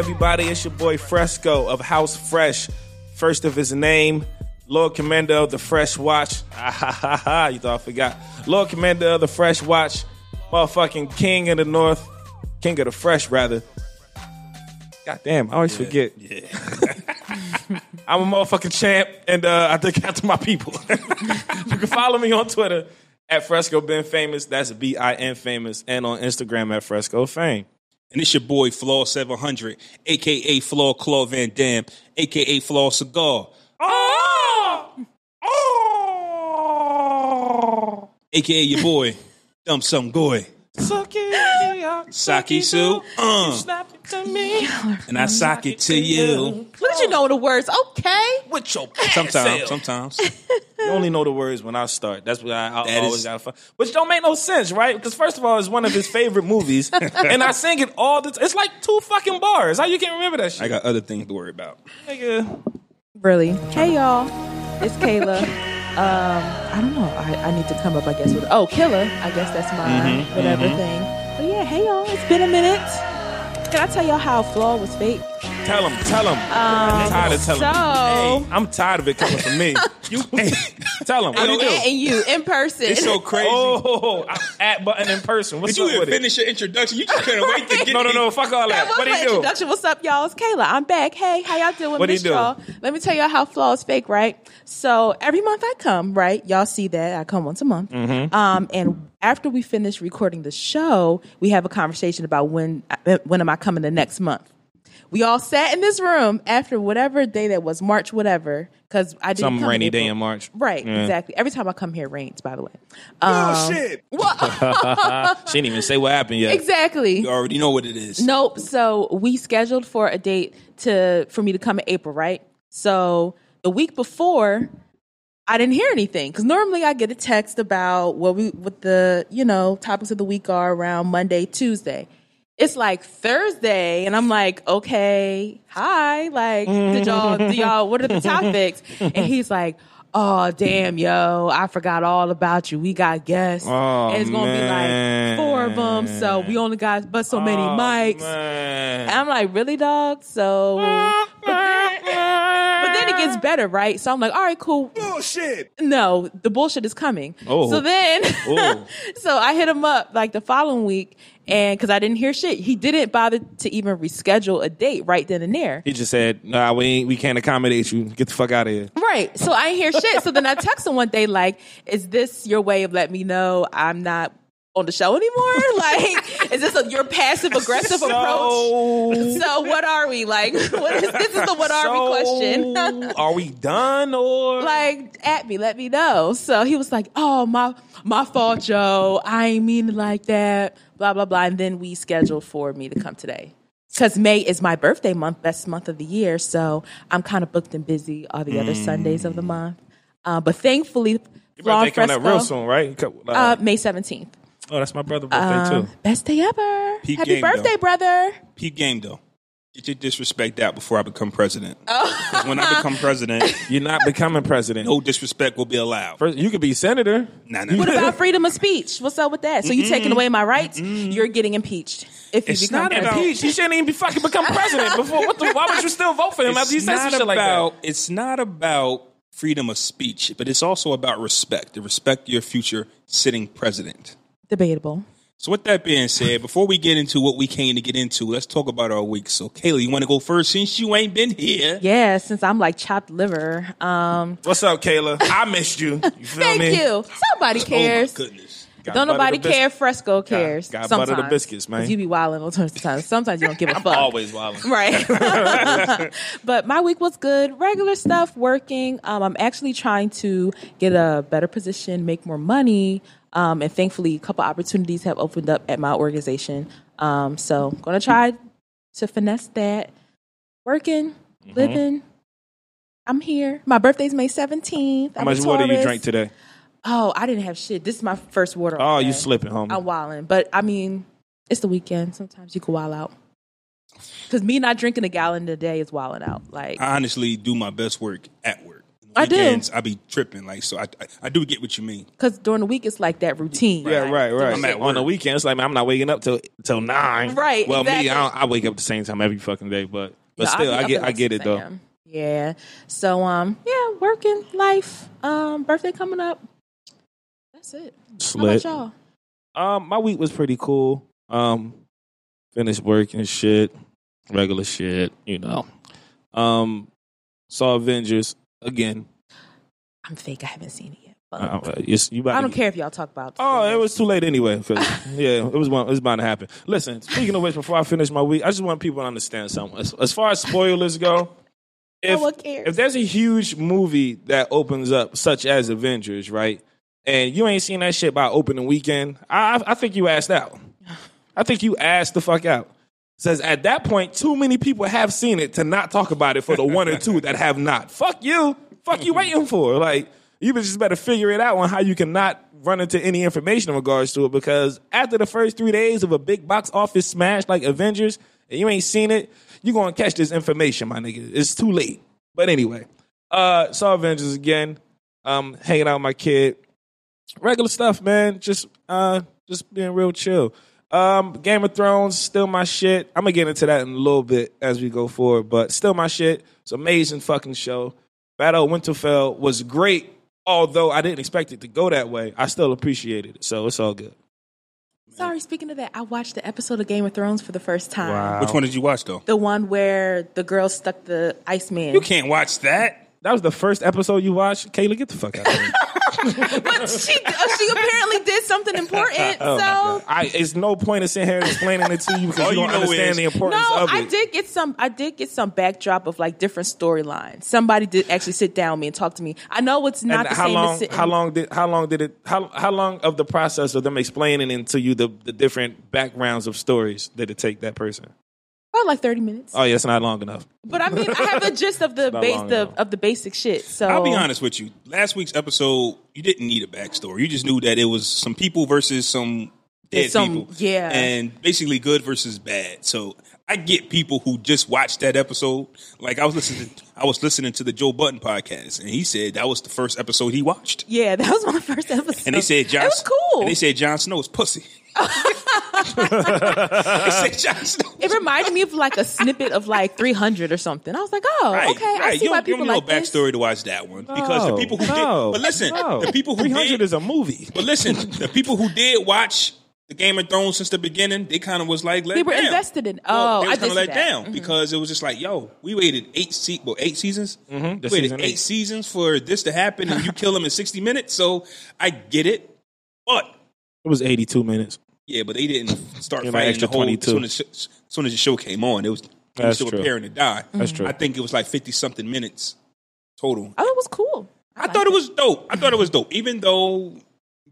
Everybody? It's your boy Fresco of House Fresh, first of his name, Lord Commander of the Fresh Watch. Ah, ha, ha, ha, you thought I forgot. Lord Commander of the Fresh Watch, motherfucking King of the North, King of the Fresh, rather. God damn, I always forget. Yeah. I'm a motherfucking champ, and uh, I look after my people. you can follow me on Twitter at Fresco Bin Famous. That's B I N Famous, and on Instagram at Fresco Fame. And it's your boy Flaw 700, aka Flaw Claw Van Dam, aka Flaw Cigar, ah! ah! Oh! Oh! aka your boy Dump Some Goy. Saki Sue, uh, Snap it to me. and I sock it to you. What at you know the words. Okay. With your Sometimes, sometimes. You only know the words when I start. That's what I, I That always is- gotta find. Which don't make no sense, right? Because first of all, it's one of his favorite movies, and I sing it all the time. It's like two fucking bars. How you can't remember that shit? I got other things to worry about. Nigga. Really? Hey y'all, it's Kailah. Um, I don't know. I, I need to come up. I guess with oh, Killer. I guess that's my Mm-hmm, whatever thing. But yeah, hey y'all, it's been a minute. Can I tell y'all how Flaw was fake? Tell him, tell him. I'm tired of telling so- him. Hey, I'm tired of it coming from me. You, tell him. What do I'm you do? and you in person. It's so crazy. Oh, I'm at button in person. What's Did you up even with it? finish your introduction? You just couldn't wait to get No, no, me. no. Fuck all that. That was What do my you do? introduction. What's up, y'all? It's Kailah. I'm back. Hey, how y'all doing? What do you Miss do? Y'all. Let me tell y'all how Flaw is fake, right? So every month I come, right? Y'all see that I come once a month. Mm-hmm. Um, and after we finish recording the show, we have a conversation about when when am I coming the next month. We all sat in this room after whatever day that was, March, whatever, because I didn't Some come rainy April. day in March. Right, Yeah. exactly. Every time I come here, it rains. By the way, Oh, shit. She didn't even say what happened yet. exactly. You already know what it is. Nope. So we scheduled for a date to for me to come in April, right? So the week before, I didn't hear anything because normally I get a text about what we what the you know topics of the week are around Monday, Tuesday. It's like Thursday, and I'm like, okay, hi, like, did y'all, do y'all, what are the topics? And he's like, oh, damn, yo, I forgot all about you. We got guests, Oh, and it's gonna man. be like four of them, so we only got but so many Oh, mics. man. And I'm like, really, dog? So, but then, but then it gets better, right? So I'm like, all right, cool. Bullshit. No, the bullshit is coming. Oh. So then, Oh. so I hit him up like the following week, and because I didn't hear shit, he didn't bother to even reschedule a date right then and there. He just said, "Nah, we ain't, we can't accommodate you. Get the fuck out of here." Right. So I hear shit. So then I text him one day, like, is this your way of letting me know I'm not on the show anymore? Like, is this a, your passive aggressive approach? So what are we like? What is this? Is the what are we question? are we done or like at me, let me know. So he was like, "Oh my my fault, Joe. I ain't mean it like that." Blah blah blah. And then we scheduled for me to come today because May is my birthday month, best month of the year. So I'm kind of booked and busy all the other Sundays of the month. Uh, but thankfully, Flaw birthday coming Fresco, real soon, right? Uh, Uh, May 17th. oh, that's my brother's birthday Um, too. best day ever. Peak Happy game, birthday, though. brother. Peep game though. Get your disrespect out before I become president. Oh. 'Cause when I become president, You're not becoming president. no disrespect will be allowed. First, you could be senator. Nah, nah, What about freedom of speech? What's up with that? So you taking mm-hmm. away my rights? Mm-hmm. You're getting impeached if you It's become not president. about- Impeach. He shouldn't even be fucking become president before. What the, why would you still vote for him after he It's said some not shit like that? about. It's not about freedom of speech, but it's also about respect. To respect your future sitting president. Debatable. So with that being said, before we get into what we came to get into, let's talk about our week. So Kailah, you want to go first since you ain't been here? Yeah, since I'm like chopped liver. Um, What's up, Kailah? I missed you. You feel thank me? you. Somebody cares. Oh my goodness. Got Don't nobody care. Fresco cares. got sometimes. butter the biscuits, man. 'Cause You be wilding all sorts of times. Sometimes you don't give a fuck. Always wilding. Right. but my week was good. Regular stuff, working. Um, I'm actually trying to get a better position, make more money. Um, and thankfully, a couple opportunities have opened up at my organization. Um, so I'm going to try to finesse that. Working, Mm-hmm. living. I'm here. My birthday's May 17th. How much water you drank today? Oh, I didn't have shit. This is my first water. Oh, you day. slipping, homie. I'm wilding, but I mean, it's the weekend. Sometimes you can wild out. Because me not drinking a gallon a day is wilding out. Like, I honestly do my best work at work. I do. I be tripping like so. I, I I do get what you mean. because during the week it's like that routine. yeah, right, right. I'm at On the weekend, it's like man, I'm not waking up till till nine. Right, Well, exactly. me, I, don't, I wake up the same time every fucking day, but but No, still, be I get I get 6 it though. Yeah. So um, yeah, working life. Um, birthday coming up. That's it. Slit. How about y'all? Um, my week was pretty cool. Um, finished work and shit, regular shit, you know. Um, saw Avengers again. I'm fake. I haven't seen it yet. But Uh, it's, you I don't care if y'all talk about. Oh, it was too late anyway. yeah, it was one, it was bound to happen. Listen, speaking of which, before I finish my week, I just want people to understand something. As, as far as spoilers go, if cares. if there's a huge movie that opens up, such as Avengers, right, and you ain't seen that shit by opening weekend, I I- think you asked out. I think you asked the fuck out. Says at that point, too many people have seen it to not talk about it for the one or two that have not. Fuck you. Fuck you waiting for. Like, you just better figure it out on how you cannot run into any information in regards to it because after the first three days of a big box office smash like Avengers, and you ain't seen it, you gonna catch this information, my nigga. It's too late. But anyway, uh, saw Avengers again. Um, hanging out with my kid. Regular stuff, man. Just uh, just being real chill. Um, Game of Thrones, still my shit. I'm gonna get into that in a little bit as we go forward, but still my shit. It's an amazing fucking show. Battle of Winterfell was great, although I didn't expect it to go that way. I still appreciated it, so it's all good. Sorry. Speaking of that, I watched the episode of Game of Thrones for the first time. Wow. Which one did you watch though? The one where the girl stuck the Iceman. You can't watch that. That was the first episode you watched. Kailah, get the fuck out of here. but she uh, she apparently did something important. Oh, so I, it's no point in sitting here explaining it to you because All you you don't know understand is- the importance no, of it. I did get some. I did get some backdrop of like different storylines. Somebody did actually sit down with me and talk to me. I know it's not and the how same long? as sitting. How long did? How long did it? How how long of the process of them explaining into you the the different backgrounds of stories did it take that person? Probably like thirty minutes. Oh, yeah, it's not long enough. but I mean, I have the gist of the base the, of the basic shit. So I'll be honest with you. Last week's episode, you didn't need a backstory. You just knew that it was some people versus some dead Some- people. yeah. And basically good versus bad. So I get people who just watched that episode. Like I was listening to, I was listening to the Joe Budden podcast and he said that was the first episode he watched. Yeah, that was my first episode. And they said John it was cool. And they said Jon Snow is pussy. they said Jon Snow. it reminded me of like a snippet of like 300 or something. I was like, oh, Right, okay, I see you why don't, you people don't like need no this. backstory to watch that one because the people who no, did. But listen, no. the people who 300 did is a movie. But listen, the people who did watch the Game of Thrones since the beginning, they kind of was like let They were down. invested in- Well, oh, they was I kind of let that. down Mhm. because it was just like, yo, we waited eight se- well, eight seasons. Mm-hmm. We waited season eight, eight. seasons for this to happen, and you kill them in sixty minutes. So I get it, but It was 82 minutes. Yeah, but they didn't start Give 'em fighting extra the whole. 22. Soon as, as soon as the show came on, it was they were still true. preparing to die. That's true. I think it was like fifty something minutes total. I thought it was cool. I thought it was dope. I thought it was dope. Even though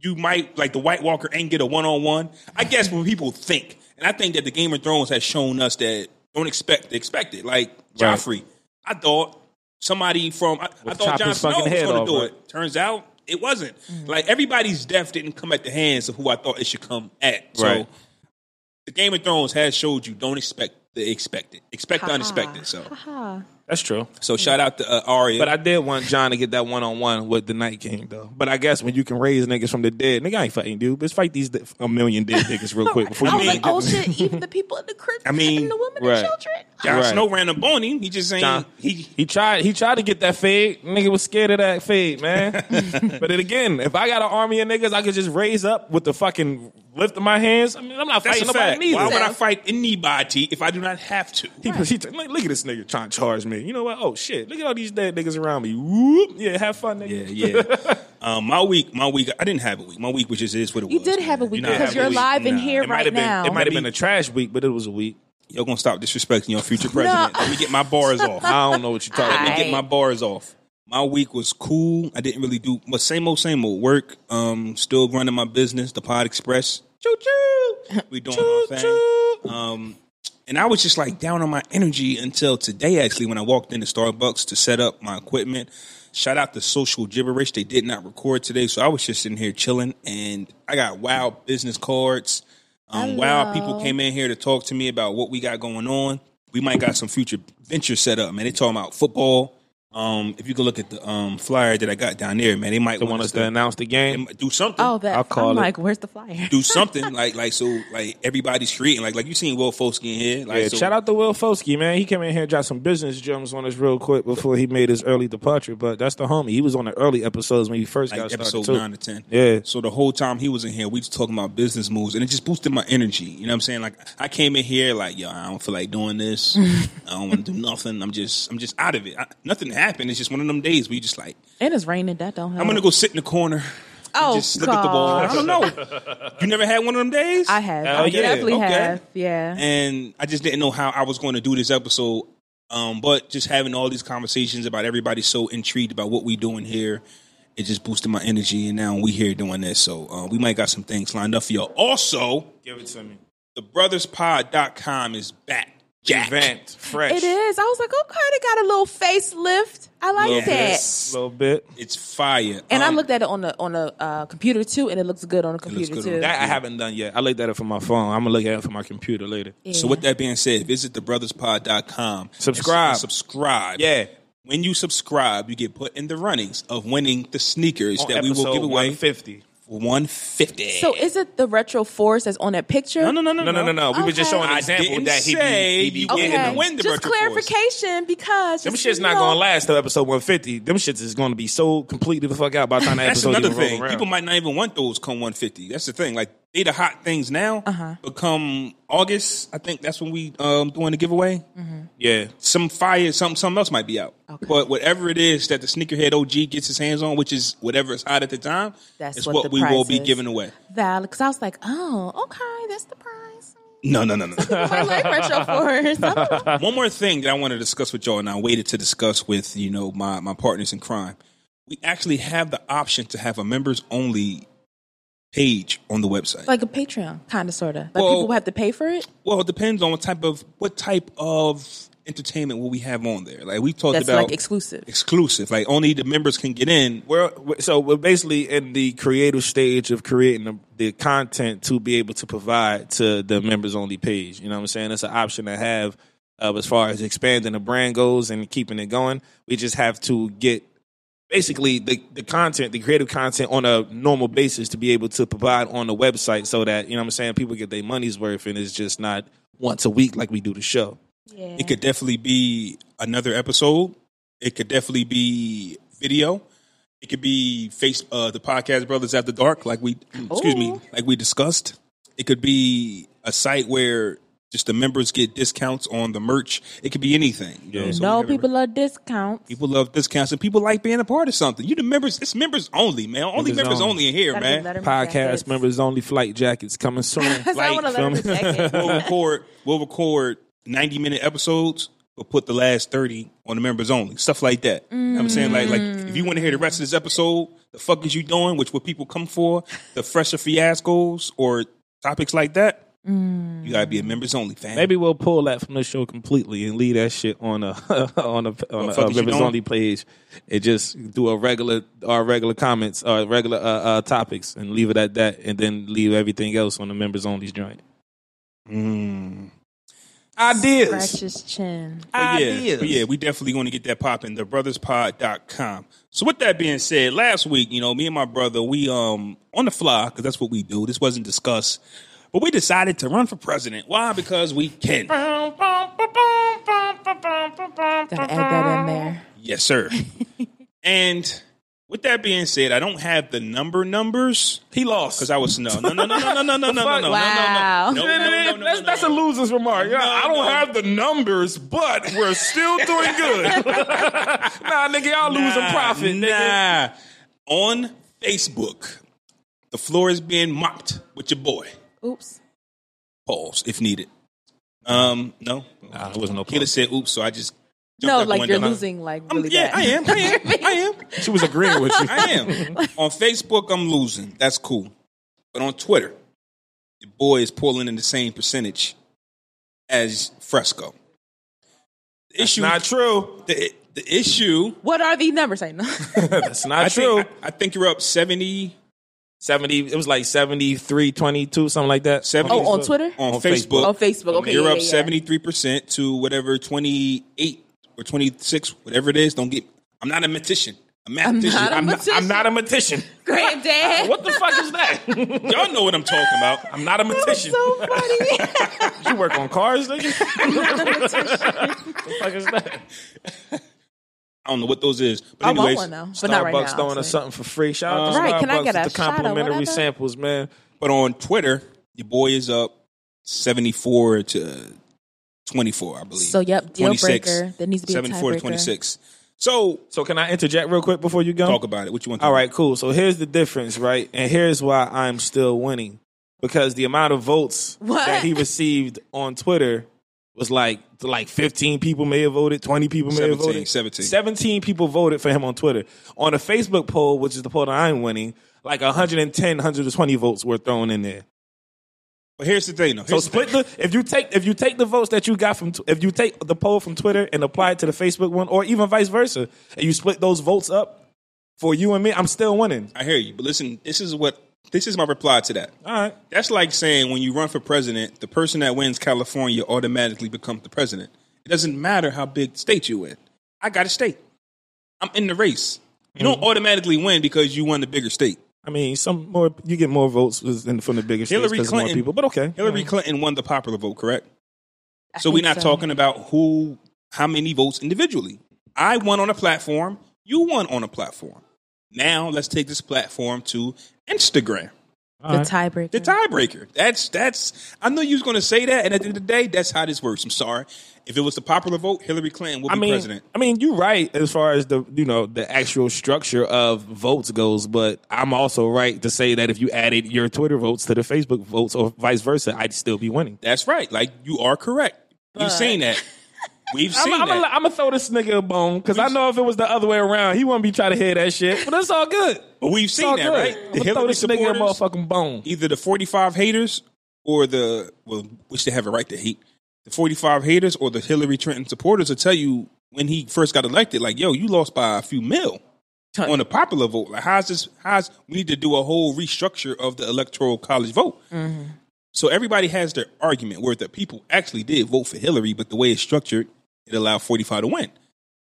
you might like the White Walker ain't get a one on one. I guess when people think, and I think that the Game of Thrones has shown us that don't expect the expected. Like Right. Joffrey, I thought somebody from I, I thought chop Jon Snow was going to do it. Turns out it wasn't. Mm-hmm. Like everybody's death didn't come at the hands of who I thought it should come at. So Right. the Game of Thrones has showed you don't expect the expected, expect the Ha-ha. unexpected. So Ha-ha. That's true. so shout out to uh, Arya. But I did want Jon to get that one on one with the Night King, though. But I guess when you can raise niggas from the dead, nigga, I ain't fighting dude. Let's fight these a million dead niggas real quick before I you was even like, oh shit, even the people in the crib I mean, and the women right. and children. Jon Right. Snow ran up on him. He just saying John- he He tried. He tried to get that fade. Nigga was scared of that fade, man. but then again, if I got an army of niggas, I could just raise up with the fucking lifting my hands. I mean, I'm not That's fighting nobody neither. Why would I fight anybody if I do not have to? He, he, look, look at this nigga trying to charge me. You know what? Oh shit! Look at all these dead niggas around me. Whoop. Yeah, have fun, nigga. Yeah, yeah. um, my week, my week. I didn't have a week. My week was just is what it You was. You did have a week You because you're a week. live in Nah. here It might right have been. now. It might have been a trash week, but it was a week. Y'all gonna stop disrespecting your future president? Let me get my bars off. I don't know what you're talking Let me about. get my bars off. My week was cool. I didn't really do, but same old, same old work. Um, still running my business, the Pod Express. Choo choo. We doing our thing. Um, and I was just like down on my energy until today. Actually, when I walked into Starbucks to set up my equipment. Shout out to Social Gibberish. They did not record today, so I was just sitting here chilling, and I got wild business cards. Um, wild people came in here to talk to me about what we got going on. We might got some future ventures set up, man. They talking about football. Um, if you can look at the um, flyer that I got down there, man, they might They want want us us to to announce the game. do something. Oh, that I'll call I'm it. like, where's the flyer? do something like like so like everybody's creating like like you seen Will Folsky in here. Like Yeah, so, shout out to Will Fosky, man. He came in here and dropped some business gems on us real quick before he made his early departure. But that's the homie. He was on the early episodes when he first like got started. episode nine to ten. Yeah. So the whole time he was in here, we was talking about business moves, and it just boosted my energy. You know what I'm saying? Like I came in here like, yo, I don't feel like doing this. I don't want to do nothing. I'm just, I'm just out of it. I, nothing happened. It's just one of them days where you just like, And it's raining. That don't help. I'm gonna go sit in the corner. Oh, just look at the ball. I don't know. you never had one of them days? I have. Hell I yeah. definitely Okay. have. Yeah. and I just didn't know how I was going to do this episode. Um, but just having all these conversations about everybody so intrigued about what we doing here, it just boosted my energy. And now we here doing this, so uh, we might got some things lined up for y'all. Also, Give it to me. the brotherspod.com is back. Jack. Event fresh. It is. I was like, okay, they got a little facelift. I like Little that. bit. A little bit. It's fire. And I Um, looked at it on the on the uh, computer too, and it looks good on the looks computer good too. That I haven't done yet. I looked at it from my phone. I'm gonna look at it from my computer later. So with that being said, visit thebrotherspod.com. Subscribe. And subscribe. Yeah. When you subscribe, you get put in the runnings of winning the sneakers On that we will give away 150. For 150. So is it the retro force that's on that picture? no, no, no, no, No, no, no, no. We were just showing an example that he say be, he be you getting didn't them. win the Just retro force. clarification because Them just, shit's not know, gonna last till episode 150. Them shits is gonna be so completely the fuck out by the time that That's episode another even roll thing. People might not even want those come 150. That's the thing. Like they the hot things now. Uh-huh. But come August, I think that's when we um doing the giveaway. yeah. Some fire, something, something else might be out. Okay. But whatever it is that the sneakerhead OG gets his hands on, which is whatever is hot at the time, That's is what what, we will price be giving away. valid. Because I was like, oh, okay, that's the price. No, no, no, no. I like retro force. I don't know. One more thing that I want to discuss with y'all, and I waited to discuss with you know my my partners in crime. We actually have the option to have a members only page on the website. like a Patreon, kind of, sort of. Like Well- people will have to pay for it. well, it depends on what type of what type of entertainment will we have on there. Like we talked That's about like exclusive. exclusive. Like only the members can get in. We're, we're- so we're basically in the creative stage of creating the, the content to be able to provide to the members only page. You know what I'm saying? It's an option to have uh, as far as expanding the brand goes and keeping it going. We just have to get basically the, the content, the creative content on a normal basis to be able to provide on the website so that, you know what I'm saying, people get their money's worth and it's just not once a week like we do the show. Yeah. It could definitely be another episode. It could definitely be video. It could be face uh, the podcast Brothers After Dark, like we excuse me, like we discussed. It could be a site where just the members get discounts on the merch. It could be anything. you know, so no, we people love discounts. People love discounts and people like being a part of something. You the members, it's members only, man. Only Members members only. only in here, Gotta man. Podcast jackets. members only flight jackets coming soon. I want a feel me? Letterman jacket. we'll record we'll record 90 minute episodes we'll put the last 30 on the members only stuff like that You know what i'm saying like like if you want to hear the rest of this episode the fuck is you doing which what people come for the fresher fiascos or topics like that you gotta be a members only fan Maybe we'll pull that from the show completely and leave that shit on a on a on a, fuck is you members only page and just do a regular our regular comments or regular uh, uh, topics and leave it at that and then leave everything else on the members only joint. mm. Ideas. Scratch his chin. But yeah, but yeah, we definitely going to get that popping. Thebrotherspod.com. So with that being said, last week, you know, me and my brother, we um on the fly because that's what we do. This wasn't discussed, but we decided to run for president. Why? Because we can. Gotta add that in there. Yes, sir. and With that being said, I don't have the number numbers He lost. because I was no no no no no no no no no no no Wow. no no no no no that's, no, that's no. a loser's remark. Yeah, No, I don't no. have the numbers, but we're still doing good. nah, nigga, y'all losing Nah, profit, nigga. Nah. On Facebook, the floor is being mopped with your boy. Oops. Pause if needed. Um, no. Nah, it wasn't no Kailah said oops, so I just No, like you're window. losing like I'm- really yeah, bad. I am. I am. I am. She was agreeing with you. I am. on Facebook, I'm losing. That's cool. But on Twitter, your boy is pulling in the same percentage as Fresco. The issue, Not true. the, the issue. What are the numbers? I know. That's not I true. think, I, I think you're up 70, 70, it was like 73, 22, something like that. 70 oh, on Twitter? on, On Facebook. Facebook. On Facebook. Okay. you're yeah, up yeah, yeah. 73% to whatever 28 or 26, whatever it is. Don't get. I'm not a mathematician. A mathematician. not a I'm, not, I'm not a magician. Granddad. What the fuck is that? Y'all know what I'm talking about. I'm not a magician. so funny. you work on cars, nigga? what the fuck is that? I don't know what those is. But I want one though, but not right now. Starbucks throwing us so- something for free. Shout out to Right, Starbucks can I get a with the shot or complimentary whatever? samples, man. But on Twitter, your boy is up 74 to 24, I believe. So yep, deal 26. breaker. There needs to be a 74 to tiebreaker. 26. So So can I interject real quick before you go? talk about it. What you want to All right, cool. So here's the difference, right? And here's why I'm still winning. Because the amount of votes What? that he received on Twitter was like like 15 people may have voted, 20 people may have voted. 17. 17 people voted for him on Twitter. On a Facebook poll, which is the poll that I'm winning, like 110, 120 votes were thrown in there. But here's the thing, though. So Here's the split the if you take if you take the votes that you got from if you take the poll from Twitter and apply it to the Facebook one or even vice versa and you split those votes up for you and me, I'm still winning. I hear you, but listen, this is what this is my reply to that. All right. That's like saying when you run for president, the person that wins California automatically becomes the president. It doesn't matter how big state you in. I got a state. I'm in the race. You don't mm-hmm. automatically win because you won the bigger state. I mean, some more you get more votes from the bigger states Hillary 'cause more Clinton- people, but okay. Hillary mm-hmm. Clinton won the popular vote, correct? I So we're think not talking about who, how many votes individually. I won on a platform. You won on a platform. Now let's take this platform to Instagram. the tiebreaker. The tiebreaker. That's that's. I knew you was going to say that, and at the end of the day, that's how this works. I'm sorry. If it was the popular vote, Hillary Clinton would I be mean, president. I mean, you're right as far as the you know the actual structure of votes goes, but I'm also right to say that if you added your Twitter votes to the Facebook votes or vice versa, I'd still be winning. That's right. Like you are correct. You've seen that. We've seen I'm, that. I'm gonna throw this nigga a bone because I know if it was the other way around, he wouldn't be trying to hear that shit. But it's all good. but we've seen all that, good. right? I'm The gonna throw Hillary this nigga a supporters, motherfucking bone. either the 45 haters or the well, which they have a right to hate. The 45 haters or the Hillary Clinton supporters will tell you when he first got elected, like, yo, you lost by a few mil on the popular vote. Like, how's this? How's we need to do a whole restructure of the electoral college vote? Mm-hmm. So everybody has their argument where the people actually did vote for Hillary, but the way it's structured, it allowed 45 to win.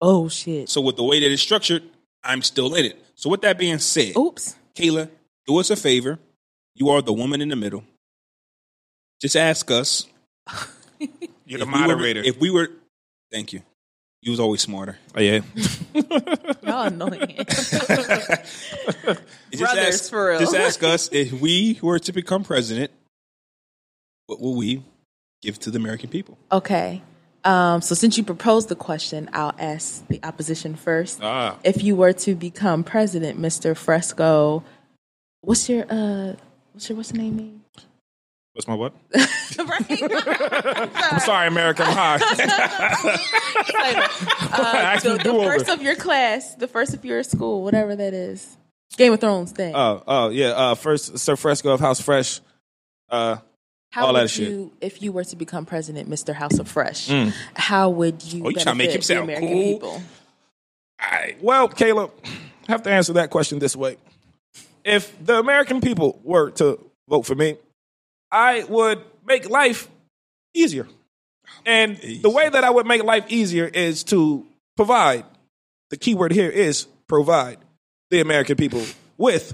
oh shit. So with the way that it's structured, I'm still in it. So with that being said, Oops. Kailah, do us a favor. You are the woman in the middle. Just ask us. You're the if we were- moderator. if we were, thank you. You was always smarter. oh yeah. Y'all annoying. Just Brothers, ask, for real. Just ask us if we were to become president. What will we give to the American people? okay. Um, so since you proposed the question, I'll ask the opposition first. Ah. If you were to become president, Mr. Fresco, what's your uh what's your what's the name mean? What's my what? right. I'm sorry, America. I'm high. Ask Uh, the, the first of your class, the first of your school, whatever that is. Game of Thrones thing. Oh, oh yeah. Uh, first, Sir Fresco of House Fresh. Uh, how all would that shit. you, if you were to become president, Mr. House of Fresh, mm. how would you Oh, you tryna make him the sound American cool? people? I, well, Caleb, I have to answer that question this way. If the American people were to vote for me, I would make life easier. And the way that I would make life easier is to provide. The key word here is provide the American people with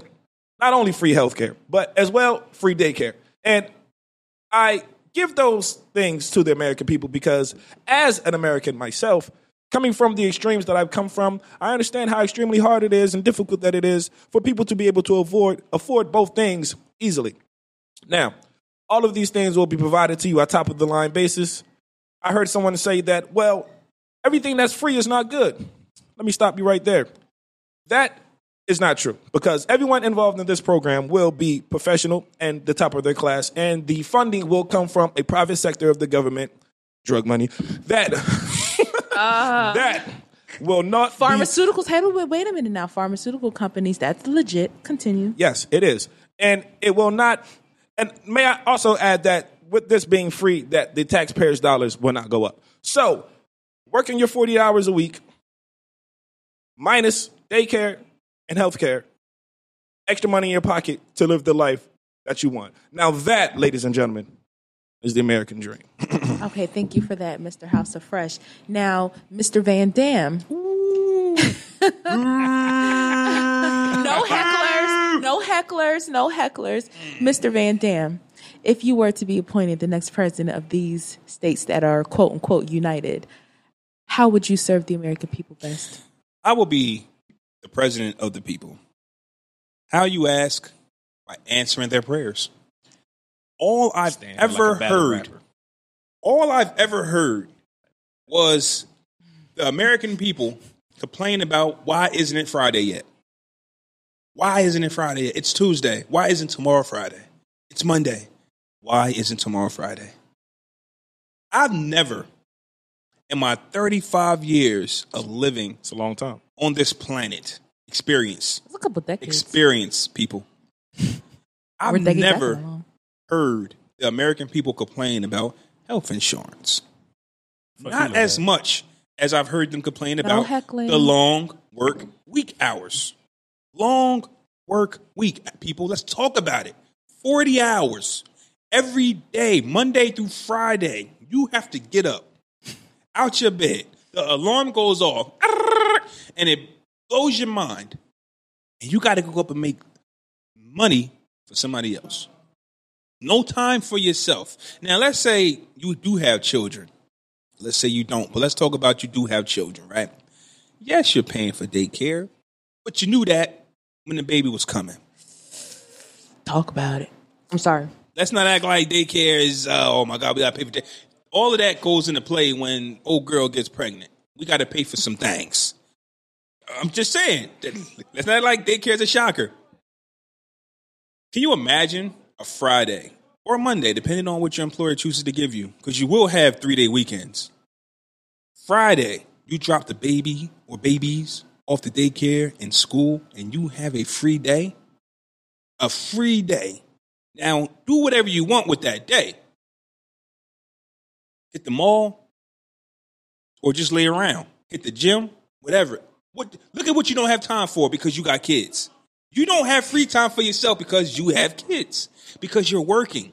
not only free healthcare, but as well free daycare. And I give those things to the American people because as an American myself, coming from the extremes that I've come from, I understand how extremely hard it is and difficult that it is for people to be able to afford afford both things easily. Now, all of these things will be provided to you at top of the line basis. I heard someone say that, well, everything that's free is not good. Let me stop you right there. That is not true because everyone involved in this program will be professional and the top of their class, and the funding will come from a private sector of the government, drug money, that uh. that will not be Pharmaceuticals. Hey, wait, wait a minute now. Pharmaceutical companies. That's legit. Continue. Yes, it is. And it will not and may I also add that with this being free, that the taxpayers' dollars will not go up. So working your 40 hours a week, minus daycare and healthcare, extra money in your pocket to live the life that you want. Now that, ladies and gentlemen, is the American dream. Okay, thank you for that, Mr. House of Fresh. Now, Mr. Van Dam. Mm. no hecklers, no hecklers, no hecklers. Mr. Van Dam, if you were to be appointed the next president of these states that are quote unquote united, how would you serve the American people best? I will be the president of the people. How you ask? By answering their prayers. All I've Stand ever like heard, rapper. all I've ever heard was the American people complain about why isn't it Friday yet? Why isn't it Friday yet? It's Tuesday. Why isn't tomorrow Friday? It's Monday. Why isn't tomorrow Friday? I've never, in my 35 years of living It's a long time. on this planet, experience, It's a couple decades. experience, people. I've never heard the American people complain about health insurance. Fuck Not you know as that. much as I've heard them complain about heckling. the long work week hours. Long work week, people. Let's talk about it. 40 hours every day, Monday through Friday. You have to get up out your bed. The alarm goes off and it blows your mind. And you got to go up and make money for somebody else. No time for yourself. Now, let's say you do have children. Let's say you don't, but let's talk about you do have children, right? Yes, you're paying for daycare, but you knew that when the baby was coming. Talk about it. I'm sorry. Let's not act like daycare is, uh, oh my God, we got to pay for day. All of that goes into play when old girl gets pregnant. We got to pay for some things. I'm just saying. that- Let's not like daycare is a shocker. Can you imagine a Friday or a Monday, depending on what your employer chooses to give you? Because you will have three day weekends. Friday, you drop the baby or babies off the daycare and school and you have a free day. A free day. Now, do whatever you want with that day. Hit the mall or just lay around. Hit the gym, whatever. What, look at what you don't have time for because you got kids. You don't have free time for yourself because you have kids, because you're working.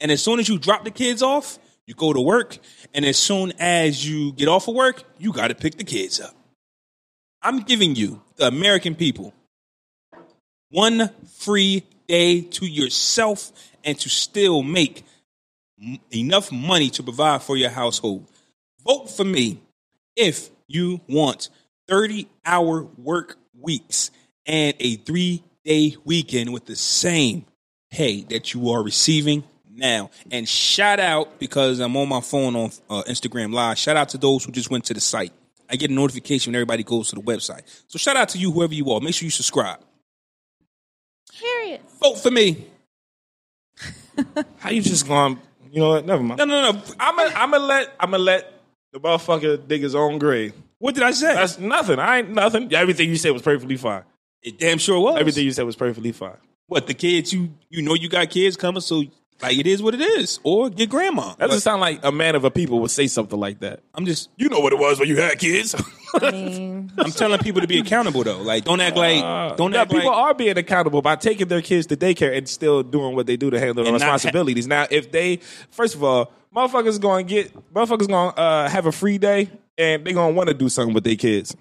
And as soon as you drop the kids off, you go to work. And as soon as you get off of work, you got to pick the kids up. I'm giving you, the American people, one free day to yourself and to still make enough money to provide for your household. Vote for me if you want 30 hour work weeks and a three day weekend with the same pay that you are receiving now. And shout out because I'm on my phone on uh, Instagram Live. Shout out to those who just went to the site. I get a notification when everybody goes to the website. So shout out to you, whoever you are. Make sure you subscribe. Period. Vote for me. How you just going? You know what? Never mind. No, no, no. I'm gonna I'm gonna let I'm gonna let the motherfucker dig his own grave. What did I say? That's nothing. I ain't nothing. Everything you said was perfectly fine. it damn sure was. Everything you said was perfectly fine. What the kids you you know you got kids coming, so like it is what it is, or your grandma. That doesn't sound like a man of a people would say something like that. I'm just You know what it was when you had kids. I mean, I'm telling people to be accountable though. Like don't act like don't now, act people like are being accountable by taking their kids to daycare and still doing what they do to handle the And not ha- responsibilities. now, if they, first of all, motherfuckers going to get, motherfuckers going to uh, have a free day and they going to want to do something with their kids.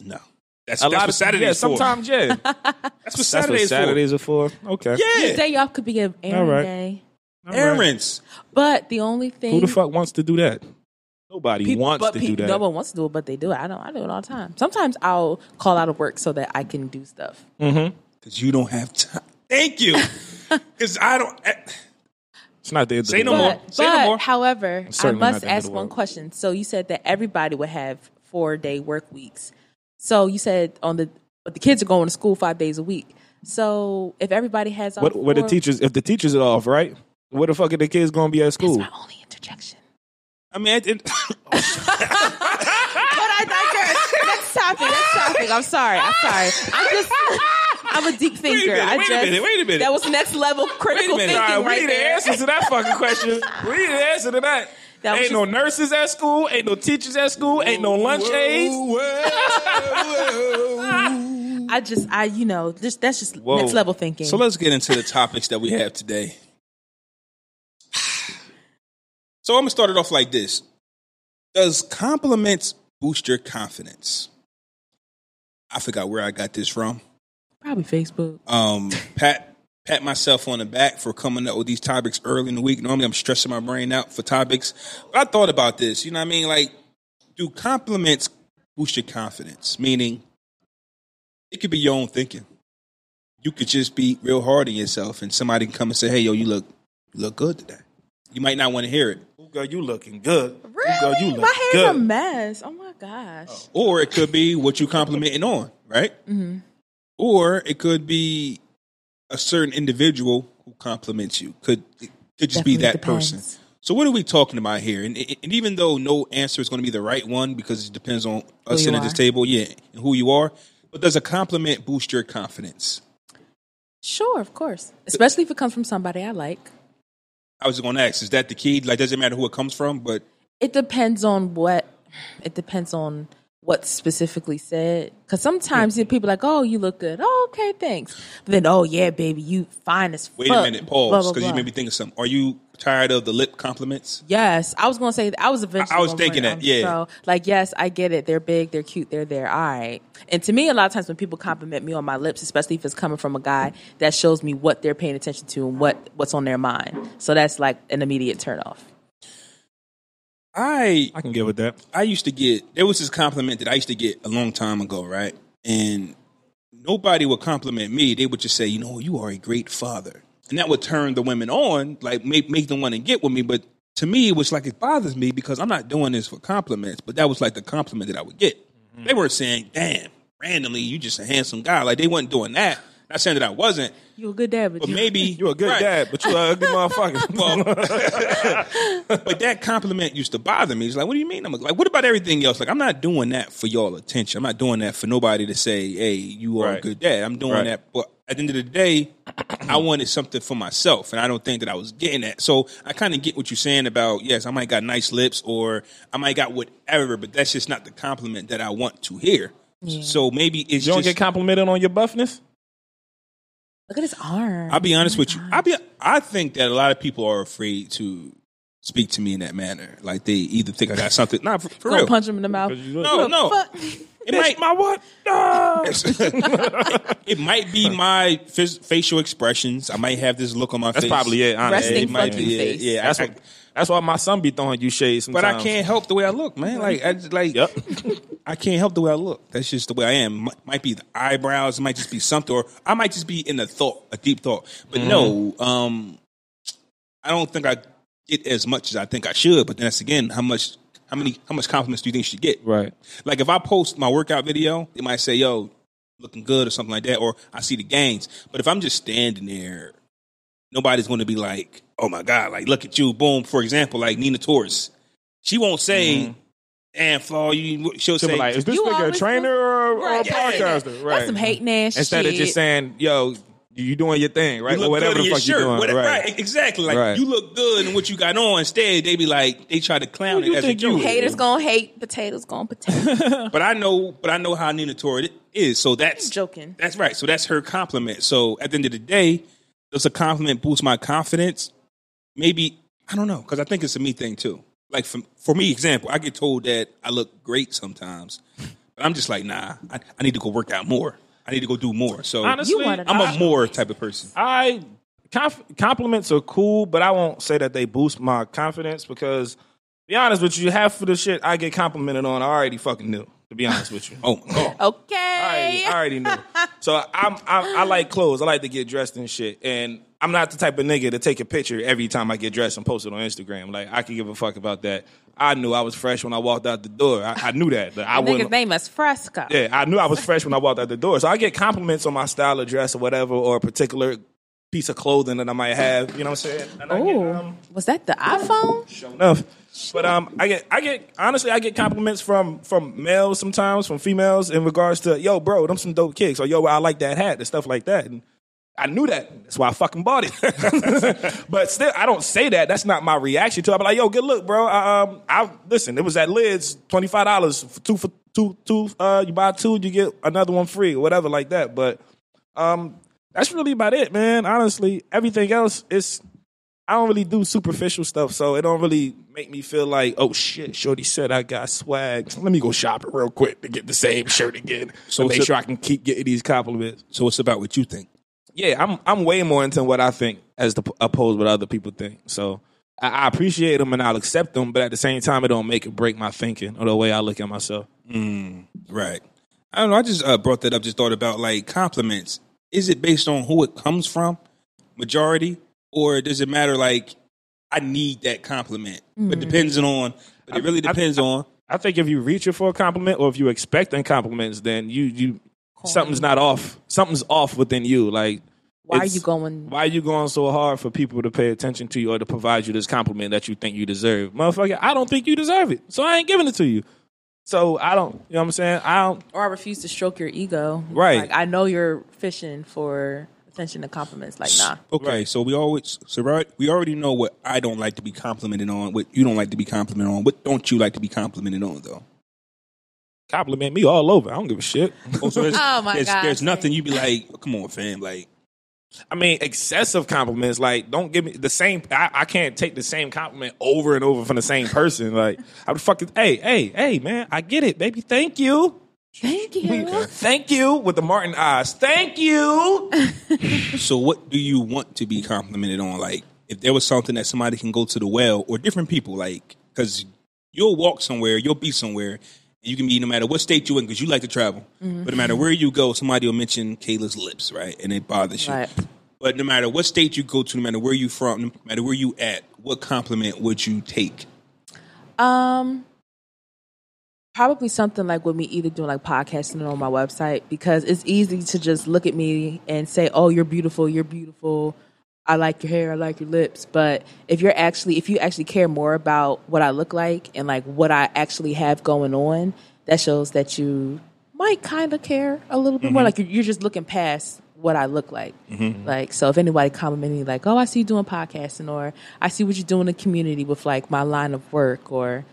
no. That's, A that's lot what of Saturday's yeah, for. sometimes yeah. That's what That's Saturday's, what Saturdays are for. Okay. for. this Yeah, day y'all could be an errand All right. day. All right. errands. But the only thing Who the fuck wants to do that? Nobody People- wants but to people, do that. No one wants to do it, but they do it. I don't. I do it all the time. Sometimes I'll call out of work so that I can do stuff. Because you don't have time. Thank you. Because I don't. eh, it's not the end of Say the no world. more. But, Say no more. however, I must the end of ask one question. So you said that everybody would have four day work weeks. So you said on the but the kids are going to school five days a week. So if everybody has all What, what the teachers? If the teachers are off, right? Where the fuck are the kids going to be at That's school? my only interjection. I mean, it, it- oh, But I digress. next topic. Next topic. I'm sorry. I'm sorry. I'm just. I'm a deep thinker. minute, I wait a just, minute, wait a minute. That was next level critical minute. thinking All right, we right need the answer to that fucking question. We need the answer to that. That was ain't no just- nurses at school. Ain't no teachers at school. Ain't no lunch aides. I just, I, you know, just that's just Whoa. next level thinking. so let's get into the topics that we have today. So I'm gonna start it off like this: Does compliments boost your confidence? I forgot where I got this from. Probably Facebook. um, pat pat myself on the back for coming up with these topics early in the week. Normally, I'm stressing my brain out for topics, but I thought about this. You know what I mean? Like, do compliments boost your confidence? Meaning, it could be your own thinking. You could just be real hard on yourself, and somebody can come and say, "Hey, yo, you look you look good today." You might not want to hear it, Ooh, girl, you looking good. Ooh, Really? girl, you look My hair's good. a mess. Oh my gosh. or it could be what you complimenting on, right? Mm-hmm. or it could be a certain individual who compliments you. Could it could just be Definitely that person. So what are we talking about here? And, and even though no answer is going to be the right one because it depends on us sitting at this table, yeah, and who you are. But does a compliment boost your confidence? Sure, of course. Especially if it comes from somebody I like. I was going to ask, is that the key? Like, doesn't matter who it comes from, but It depends on what. It depends on what's specifically said. Because sometimes you people are like, "Oh, you look good." Oh, okay, thanks. But then, oh yeah, baby, you fine as wait fuck. a minute, pause, because you made me think of something. Are you tired of the lip compliments? Yes, I was gonna say I was eventually. I was thinking that, yeah. So, like, yes, I get it. They're big, they're cute, they're there. All right. And to me, a lot of times when people compliment me on my lips, especially if it's coming from a guy, that shows me what they're paying attention to and what what's on their mind. So that's like an immediate turn off. I I can get with that. I used to get there was this compliment that I used to get a long time ago, right? And nobody would compliment me. They would just say, you know, you are a great father. And that would turn the women on, like make make them want to get with me. But to me, it was like it bothers me because I'm not doing this for compliments. But that was like the compliment that I would get. Mm-hmm. They weren't saying, damn, randomly, you just a handsome guy. Like they weren't doing that. Not saying that I wasn't, You a good dad, but, but you, maybe You a good right. dad, but you're a ugly motherfucker. but that compliment used to bother me. It's like, what do you mean? I'm like, what about everything else? Like, I'm not doing that for y'all attention. I'm not doing that for nobody to say, hey, you are a good dad. I'm doing Right. that. But at the end of the day, I wanted something for myself, and I don't think that I was getting that. So I kind of get what you're saying about, yes, I might got nice lips or I might got whatever, but that's just not the compliment that I want to hear. So maybe it's you don't just. get complimented on your buffness. Look at his arm. I'll be honest with you. I be I think that a lot of people are afraid to speak to me in that manner. Like they either think I got something. Not for, for real. punch him in the mouth. No, no. Fuck. It might my what? Ah. it might be my phys- facial expressions. I might have this look on my That's face. That's probably it. Honestly. Resting it might fucking be. Yeah, face. yeah. That's I- what. That's why my son be throwing you shades but. I can't help the way I look, man. Like I just like Yep. I can't help the way I look. That's just the way I am. Might, might be the eyebrows. It might just be something, or I might just be in a thought, a deep thought. But no, um, I don't think I get as much as I think I should. But then that's again, how much, how many, how much compliments do you think you should get? Right. Like if I post my workout video, they might say, "Yo, looking good" or something like that, or I see the gains. But if I'm just standing there, nobody's going to be like, "Oh my god!" Like, look at you, boom. For example, like Nina Torres, she won't say, mm-hmm. "And Flaw," you. She'll So say, like, is this You nigga a trainer or, or a Right. podcaster? Right. That's some hating ass mm-hmm. Instead shit. of just saying, "Yo, you doing your thing," right? You Or whatever the your fuck you shirt. doing. Whatever- right. right. exactly. Like Right. you look good in what you got on. Instead, they be like, they try to clown Who you it as a think you joke. Haters gonna hate, potatoes gonna potato. But I know, but I know how Nina Torres is. So that's joking. That's right. So that's her compliment. So at the end of the day, does a compliment boost my confidence? Maybe I don't know because I think it's a me thing too. Like for, for me, example, I get told that I look great sometimes, but I'm just like, nah, I, I need to go work out more. I need to go do more. So Honestly, I'm a more type of person. I conf- compliments are cool, but I won't say that they boost my confidence because Be honest with you, half of the shit I get complimented on, I already fucking knew. To be honest with you. Oh my god. I Okay. already, I already knew. So I'm, I'm I like clothes. I like to get dressed and shit. And I'm not the type of nigga to take a picture every time I get dressed and post it on Instagram. Like I can give a fuck about that. I knew I was fresh when I walked out the door. I, I knew that. That I Nigga's wouldn't. name is Fresco. Yeah, I knew I was fresh when I walked out the door. So I get compliments on my style of dress or whatever, or a particular piece of clothing that I might have. You know what I'm saying? And I get, Oh, um, was that the iPhone? Sure enough. But um, I get, I get, honestly, I get compliments from from males sometimes, from females in regards to, yo, bro, them some dope kicks, or yo, I like that hat and stuff like that. And I knew that. That's why I fucking bought it. but still, I don't say that. That's not my reaction to it. I'm like, yo, good look, bro. I, um, I listen. It was at Lids, twenty five dollars two for two two. Uh, you buy two, you get another one free, or whatever like that. But um, that's really about it, man. Honestly, everything else is. I don't really do superficial stuff, so it don't really make me feel like, oh shit, Shorty said I got swag. Let me go shopping real quick to get the same shirt again. So make a- sure I can keep getting these compliments. So it's about what you think. Yeah, I'm I'm way more into what I think as the, opposed what other people think. So I, I appreciate them and I'll accept them, but at the same time, it don't make or break my thinking or the way I look at myself. Right. I don't know. I just uh, brought that up. Just thought about like compliments. Is it based on who it comes from, majority, or does it matter? Like, I need that compliment, but mm-hmm. depends on. But it really depends on. I think if you reaching for a compliment or if you expecting compliments, then you you something's not off. Something's off within you. Like Why are you going? Why are you going so hard for people to pay attention to you or to provide you this compliment that you think you deserve? Motherfucker, I don't think you deserve it. So I ain't giving it to you. So I don't, you know what I'm saying? I don't, Or I refuse to stroke your ego. Right. Like I know you're fishing for attention to compliments. Like nah. Okay, so we always so right, we already know what I don't like to be complimented on, what you don't like to be complimented on. What don't you like to be complimented on though? compliment me all over. I don't give a shit. Oh, so there's, Oh, my there's, gosh. there's nothing you'd be like, come on, fam, like I mean, excessive compliments. Like, don't give me the same. I, I can't take the same compliment over and over from the same person. Like, I would fucking, hey, hey, hey, man, I get it, baby. Thank you. Thank you. Thank you with the Martin eyes. Thank you. So what do you want to be complimented on? Like if there was something that somebody can go to the well or different people, like because you'll walk somewhere, you'll be somewhere, and you can be no matter what state you're in because you like to travel. Mm-hmm. But no matter where you go, somebody will mention Kailah's lips, right? And it bothers you. Right. But no matter what state you go to, no matter where you from, no matter where you at, what compliment would you take? Um, probably something like with me either doing like podcasting or on my website because it's easy to just look at me and say, "Oh, you're beautiful. You're beautiful. I like your hair. I like your lips." But if you're actually, if you actually care more about what I look like and like what I actually have going on, that shows that you might kind of care a little bit more. Mm-hmm. Like you're, you're just looking past what I look like. Mm-hmm. Like, so if anybody me, like, "Oh, I see you doing podcasting," or "I see what you're doing in the community with like my line of work," or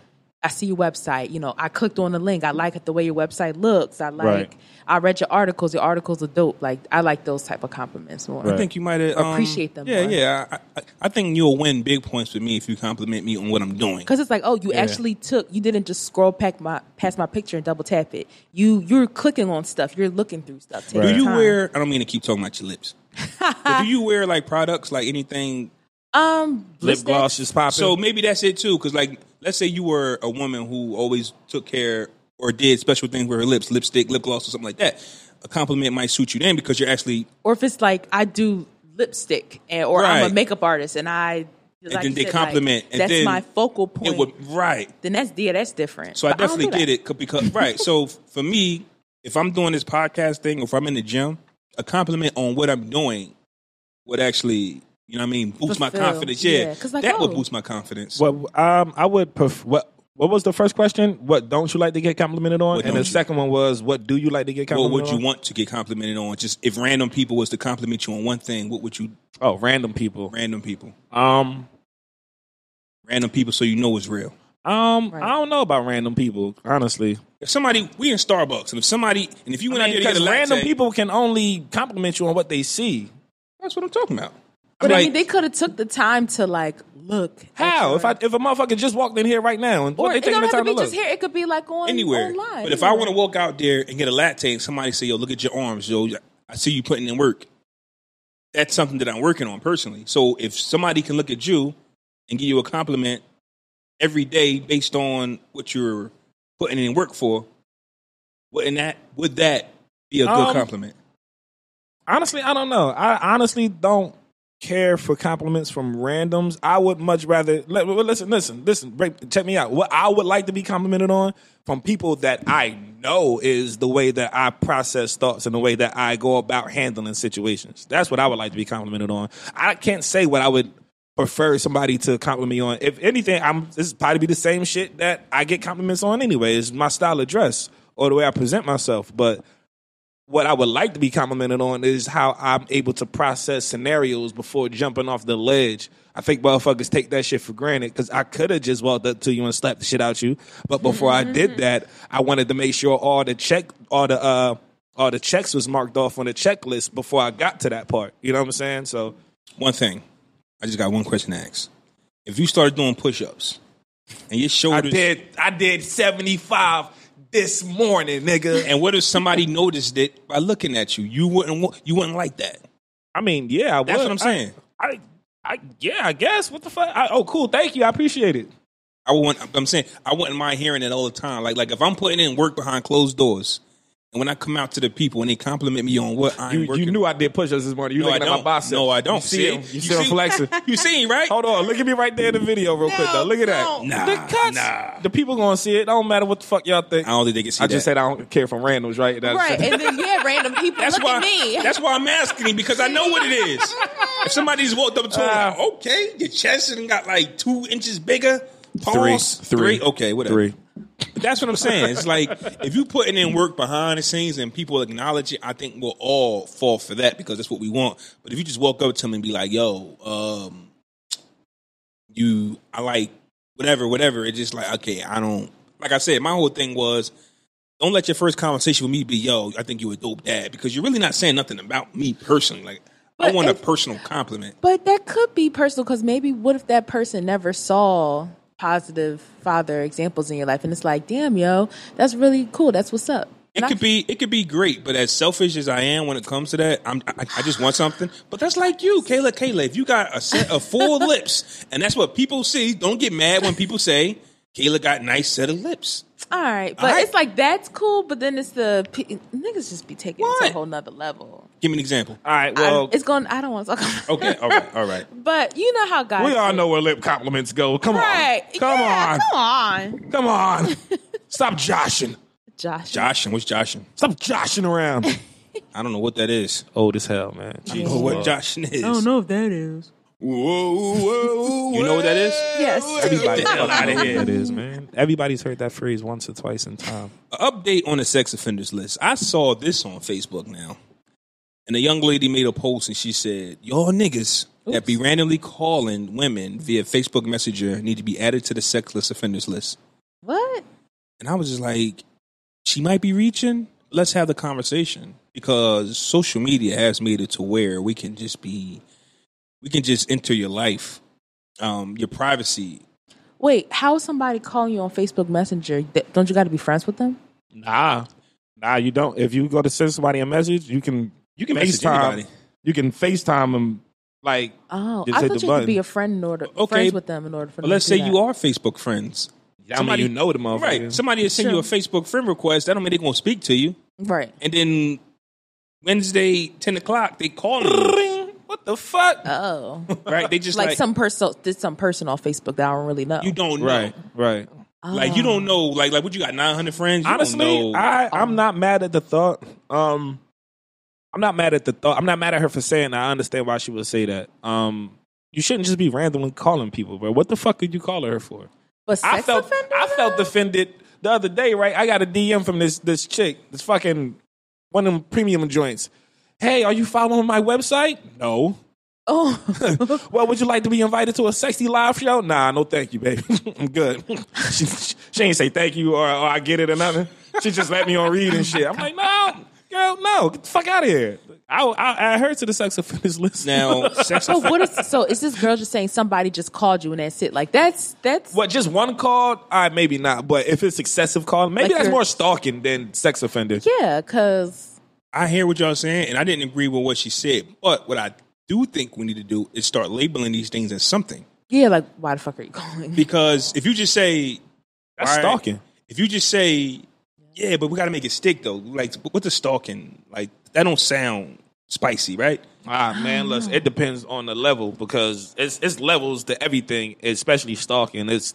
I see your website. You know, I clicked on the link. I like it the way your website looks. I like. Right. I read your articles. Your articles are dope. Like I like those type of compliments more. I think you might have Appreciate them Yeah, more. yeah. I, I, I think you'll win big points with me if you compliment me on what I'm doing. Because it's like, oh, you actually took. You didn't just scroll back my past my picture and double tap it. You you're clicking on stuff. You're looking through stuff. Take Do you time. wear? I don't mean to keep talking about your lips. but do you wear like products like anything? um Lip lipstick? gloss is popping. So maybe that's it too. Because like, let's say you were a woman who always took care or did special things with her lips, lipstick, lip gloss, or something like that. A compliment might suit you then because you're actually. or if it's like I do lipstick, and, or I'm a makeup artist, and I. Like then they said, compliment, Like, and that's then my focal point. It would right. then that's yeah, that's different. So I But don't definitely do get it because right. So for me, if I'm doing this podcast thing, or if I'm in the gym, a compliment on what I'm doing would actually, you know, what I mean, boost my confidence. Yeah, Yeah, 'cause like, that would oh. boost my confidence. Well, um I would pref- what what was the first question? What don't you like to get complimented on? What and the you- second one was what do you like to get complimented on? What would you on? want to get complimented on? Just if random people was to compliment you on one thing, what would you? Oh, random people. Random people, Um random people, so you know it's real. um Right. I don't know about random people, honestly. If somebody, we in Starbucks, and if somebody, and if you went I out there to because get a random latte, people can only compliment you on what they see. that's what I'm talking about. But I'm I mean, they could have took the time to like look. How? If I if a motherfucker just walked in here right now and or they taking the have to be to look? just here. It could be like on anywhere. online. But if I want to walk out there and get a latte and somebody say, "Yo, look at your arms, yo, I see you putting in work," that's something that I'm working on personally. So if somebody can look at you and give you a compliment every day based on what you're putting in work for, wouldn't that would that be a good Um, compliment? Honestly, I don't know. I honestly don't care for compliments from randoms. I would much rather li- li- listen, listen, listen. Break, check me out. What I would like to be complimented on from people that I know is the way that I process thoughts and the way that I go about handling situations. That's what I would like to be complimented on. I can't say what I would prefer somebody to compliment me on. If anything, I'm this is probably be the same shit that I get compliments on anyway. Is my style of dress or the way I present myself, but what I would like to be complimented on is how I'm able to process scenarios before jumping off the ledge. I think motherfuckers take that shit for granted because I could have just walked up to you and slapped the shit out you, but before I did that, I wanted to make sure all the check, all the uh, all the checks was marked off on the checklist before I got to that part. You know what I'm saying? So One thing, I just got one question to ask. If you started doing push-ups and your shoulders, I did, I did 75 this morning, nigga. and what if somebody noticed it by looking at you? You wouldn't, wa- you wouldn't like that. I mean, yeah, I That's would. what I'm saying. I, I, I, yeah, I guess. What the fuck? I, oh, cool. Thank you. I appreciate it. I want. I'm saying I wouldn't mind hearing it all the time. Like like if I'm putting in work behind closed doors, and when I come out to the people and they compliment me on what I'm You, working, you knew I did push-ups this morning. You No, I looking at my don't. bicep. No, I don't. You see, him. You, see him flexing. You see, right? Hold on, look at me right there in the video, real quick though. Look at that. Nah, the cuts. nah. The people gonna see it. Don't matter what the fuck y'all think. I don't think they can see I that. just said I don't care from randoms, right? That's- Right, and then yeah, random people That's look why. at me. That's why I'm asking him because I know what it is. If somebody's walked up to him, Uh, like, okay, your chest and got like two inches bigger. Three. Pause. Three. Okay, whatever. Three. That's what I'm saying. It's like if you're putting in work behind the scenes and people acknowledge it, I think we'll all fall for that because that's what we want. But if you just walk up to them and be like, "Yo, um, you, I like whatever, whatever," it's just like, okay, I don't. Like I said, my whole thing was. Don't let your first conversation with me be, yo, I think you're a dope dad, because you're really not saying nothing about me personally. Like, I want a personal compliment. But that could be personal because maybe what if that person never saw positive father examples in your life, and it's like, damn, yo, that's really cool. That's what's up. It And I- could be it could be great, but as selfish as I am when it comes to that, I'm, I, I just want something. But that's like you, Kailah. Kailah, if you got a set of full lips, and that's what people see, don't get mad when people say Kailah got nice set of lips. All right, but All right. it's like that's cool. But then it's the niggas just be taking it to a whole nother level. Give me an example. All right. I- Well, it's going. I don't want to talk. About Okay, all right, all right. But you know how guys. we all say- know where lip compliments go. Come Right? on. Come Yeah, on. Come on, Come on. Stop joshing. Josh. Joshing, what's joshing? Stop joshing around. I don't know what that is. Old as hell, man. I don't know what joshing is. I don't know if that is. Whoa, whoa, you know what that is? Yes. Everybody, Get the hell outta here. It is, man. Everybody's heard that phrase once or twice in time. Update on the sex offenders list. I saw this on Facebook now. And a young lady made a post and she said, Y'all niggas that be randomly calling women via Facebook Messenger need to be added to the sexless offenders list. What? And I was just like, she might be reaching. Let's have the conversation because social media has made it to where we can just be, we can just enter your life, um, your privacy. Wait, how is somebody calling you on Facebook Messenger? Don't you got to be friends with them? Nah, nah, you don't. If you go to send somebody a message, you can you can Message FaceTime. anybody. You can FaceTime them. Like, Oh, Just I hit thought the you button. could be a friend in order, Okay. friends with them in order for. But them let's to do say that. you are Facebook friends. I Somebody- mean, you know the motherfucker. Right. Somebody will send you a Facebook friend request. That don't mean they're going to speak to you. right. And then Wednesday, 10 o'clock, they call you. What the fuck? Oh, Right? They just like, like, some person did some person on Facebook that I don't really know. you don't know. right, right. Like, you don't know. Like, like what you got, 900 friends? You Honestly, don't know. I I'm not mad at the thought. Um, I'm not mad at the thought. I'm not mad at her for saying that. I understand why she would say that. Um, you shouldn't just be randomly calling people, bro. What the fuck did you call her for? but I felt offender, I felt offended the other day. Right, I got a DM from this this chick, this fucking one of them premium joints. Hey, are you following my website? No. Oh, Well, would you like to be invited to a sexy live show? Nah, no, thank you, baby. I'm good. she, she ain't say thank you or, or I get it or nothing. She just let me on read and shit. I'm like, no, girl, no, get the fuck out of here. I, I, I heard to the sex offenders list. now, sex so offenders. what is so? Is this girl just saying somebody just called you and that's it? Like that's that's what? Just one call? All right, maybe not. But if it's excessive call, maybe Like that's you're- more stalking than sex offender. yeah, because I hear what y'all saying, and I didn't agree with what she said. But what I do think we need to do is start labeling these things as something. Yeah, like why the fuck are you calling? Because if you just say That's all right, stalking. If you just say, yeah, but we got to make it stick though. Like, what's the stalking? Like, that don't sound spicy, right? Ah man, listen, it depends on the level because it's it's levels to everything, especially stalking. It's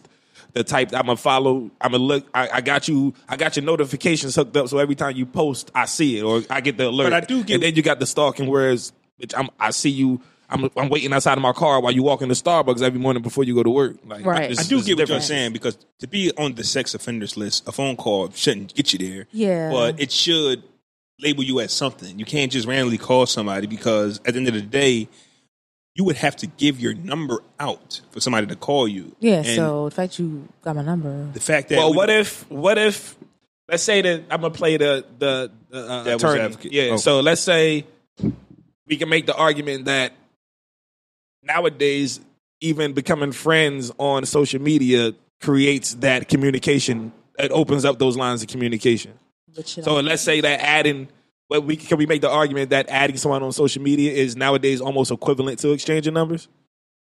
the type I'm gonna follow. I'm gonna look. I, I got you. I got your notifications hooked up, so every time you post, I see it or I get the alert. But I do get- and then you got the stalking, whereas bitch, I'm, I see you. I'm, I'm waiting outside of my car while you walk into Starbucks every morning before you go to work. Like, Right. it's- I do get what you're saying because to be on the sex offenders list, a phone call shouldn't get you there. Yeah. But it should label you as something. You can't just randomly call somebody because at the end of the day, you would have to give your number out for somebody to call you. Yeah, And so the fact you got my number. the fact that Well, we- what if what if let's say that I'm gonna play the the, the uh, attorney. advocate. Yeah. Okay. So let's say we can make the argument that nowadays even becoming friends on social media creates that communication. It opens up those lines of communication. So I- let's say that adding. Well, we can we make the argument that adding someone on social media is nowadays almost equivalent to exchanging numbers?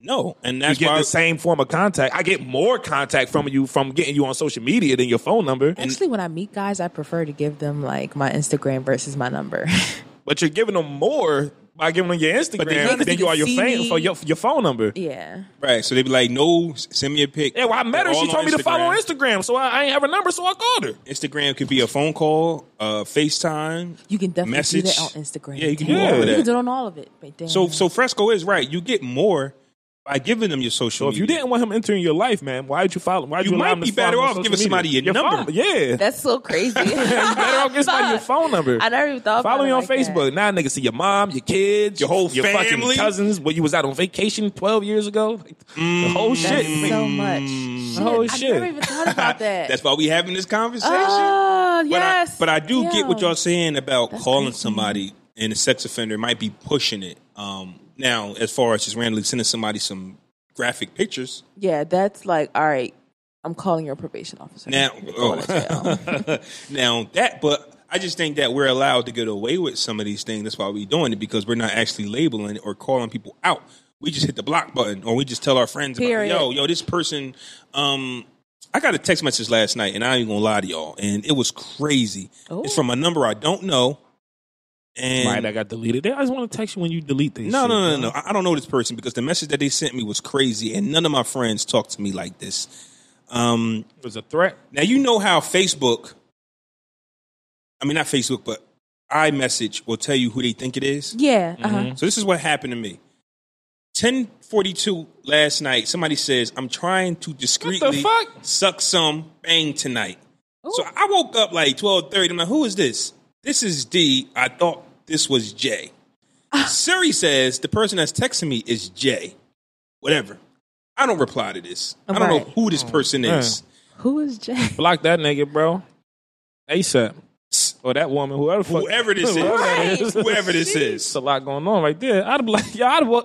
no, and You get why the same form of contact. I get more contact from you from getting you on social media than your phone number. Actually, when I meet guys, I prefer to give them like my Instagram versus my number. But you're giving them more by giving them your they Instagram get- than you are your see phone for your, your phone number. yeah. right. So they'd be like, "No, send me a pic." Yeah, well, I met her. They're She told on me to follow on Instagram. Instagram, so I, I ain't have a number, so I called her. Instagram could be a phone call, uh, FaceTime. You can definitely Message. do that on Instagram. Yeah, you can do all of You that. can do it on all of it. But damn. So, so Fresco is right. You get more by giving them your social. So if you didn't want him entering your life, man, why did you follow? Why You you, allow might him to be better off giving media? somebody your number. Phone, yeah, That's so crazy. you better off giving somebody your phone number. I never even thought Follow about me on like that. Facebook. Now niggas see your mom, your kids, Your whole your family. fucking cousins. When you was out on vacation twelve years ago, Like, the whole That's shit. so much. The whole I shit. never even thought about that. That's why we having this conversation. Oh, but yes. I, but I do get what y'all saying about That's calling crazy. somebody and a sex offender might be pushing it. Um, now, as far as just randomly sending somebody some graphic pictures. Yeah, that's like, all right, I'm calling your probation officer. Now, You're going to jail. oh. now that, but I just think that we're allowed to get away with some of these things. That's why we're doing it because we're not actually labeling it or calling people out. We just hit the block button, or we just tell our friends, about. "Yo, yo, this person." Um, I got a text message last night, and I ain't gonna lie to y'all, and it was crazy. Oh. It's from a number I don't know, and Right, I got deleted. They always want to text you when you delete things. no, no, no, no, no. I I don't know this person because the message that they sent me was crazy, and none of my friends talk to me like this. Um, It was a threat. now you know how Facebook, I mean not Facebook, but iMessage will tell you who they think it is. yeah. Uh-huh. So this is what happened to me. 1042 last night, somebody says, I'm trying to discreetly suck some bang tonight. So I woke up like 1230. I'm like, who is this? This is D. I thought this was J. Siri says the person that's texting me is J. Whatever. I don't reply to this. I don't know who this oh, person is. Who is Jay? Block that nigga, bro. ASAP. Or that woman, whoever, the fuck- Whoever this is. whoever that is. Whoever this It's is. a lot going on right there. I'd have been like, yeah, I'd have,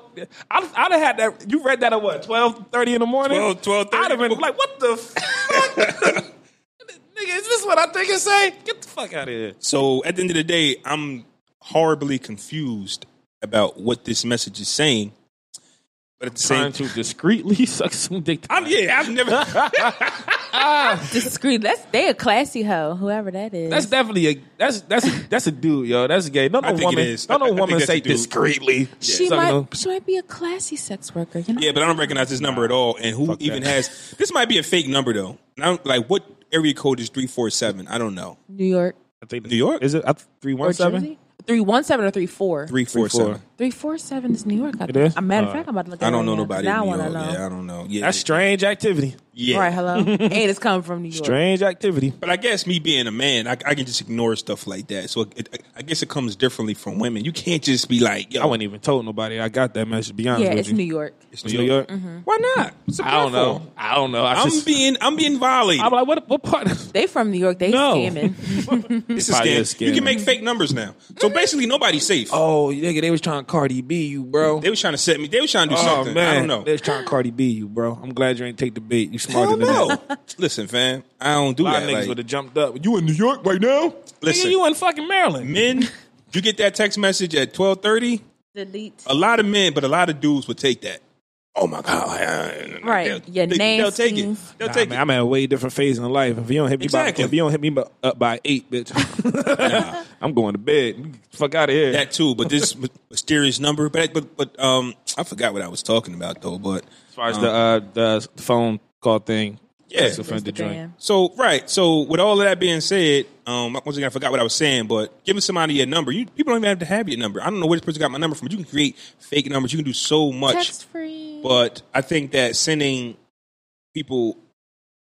I'd, I'd have had that. You read that at what, 12.30 in the morning? 12, 12:30. I'd have been like, what the fuck? Nigga, is this what I think it say? Get the fuck out of here. So at the end of the day, I'm horribly confused about what this message is saying. But at the Trying same to discreetly suck some dick. I'm yeah, I've never Discreet. That's they a classy hoe, whoever that is. That's definitely a that's that's a, that's a dude, yo. That's gay. No, no I think it woman. is. No, I- no I think woman that's say a dude. discreetly. she Sucking might on- she might be a classy sex worker, you know? Yeah, but I don't recognize this number at all. And who Fuck even that. has this might be a fake number though. And I don't, like what area code is three four seven? I don't know. New York I think New York? is it three or one seven? Jersey? Three one seven or three four? Three four four. seven. Three four seven is New York. I think. is? A matter of Uh, fact, I'm about to look. I don't know right now, in I New want to York. know. Yeah, I don't know. Yeah, That's strange activity. Yeah. Right, hello. and it's coming from New York. Strange activity. But I guess me being a man, I, I can just ignore stuff like that. So it, I guess it comes differently from women. You can't just be like, "Yo, I wouldn't even told nobody I got that message. to Be honest Yeah, with it's you. New York. it's New York. Mm-hmm. Why not? It's a I don't know. I don't know. I I'm just, being I'm being violated. I'm like, what? What part? They from New York. They No. scamming. This is Probably scam. a scam. You can make fake numbers now. So basically, nobody's safe. Oh, nigga, they was trying to Cardi B you, bro. They was trying to set me. They was trying to do oh something. man, I don't know. They was trying to Cardi B you, bro. I'm glad you ain't take the bait. You smarter Hell than no. that. Listen, fam, I don't do A lot that. of niggas Like, would have jumped up. You in New York right now? Listen. nigga, you in fucking Maryland? men, you get that text message at twelve thirty. Delete. A lot of men, but a lot of dudes would take that. oh my god, Right. They'll, Your they, will take it. nasties. They'll Nah, take man, it. I'm at a way different phase in life. If you don't hit me Exactly. by, if you don't hit me by, up by eight, bitch, I'm going to bed. Fuck out of here. That too, but this mysterious number. But but but um, I forgot what I was talking about though. But as far as the uh, the phone call thing, Yeah. sex offender Mr. joint. Bam. So right, so with all of that being said, um, once again I forgot what I was saying, but giving somebody your number, you people don't even have to have your number. I don't know where this person got my number from. But you can create fake numbers. You can do so much. Text free. But I think that sending people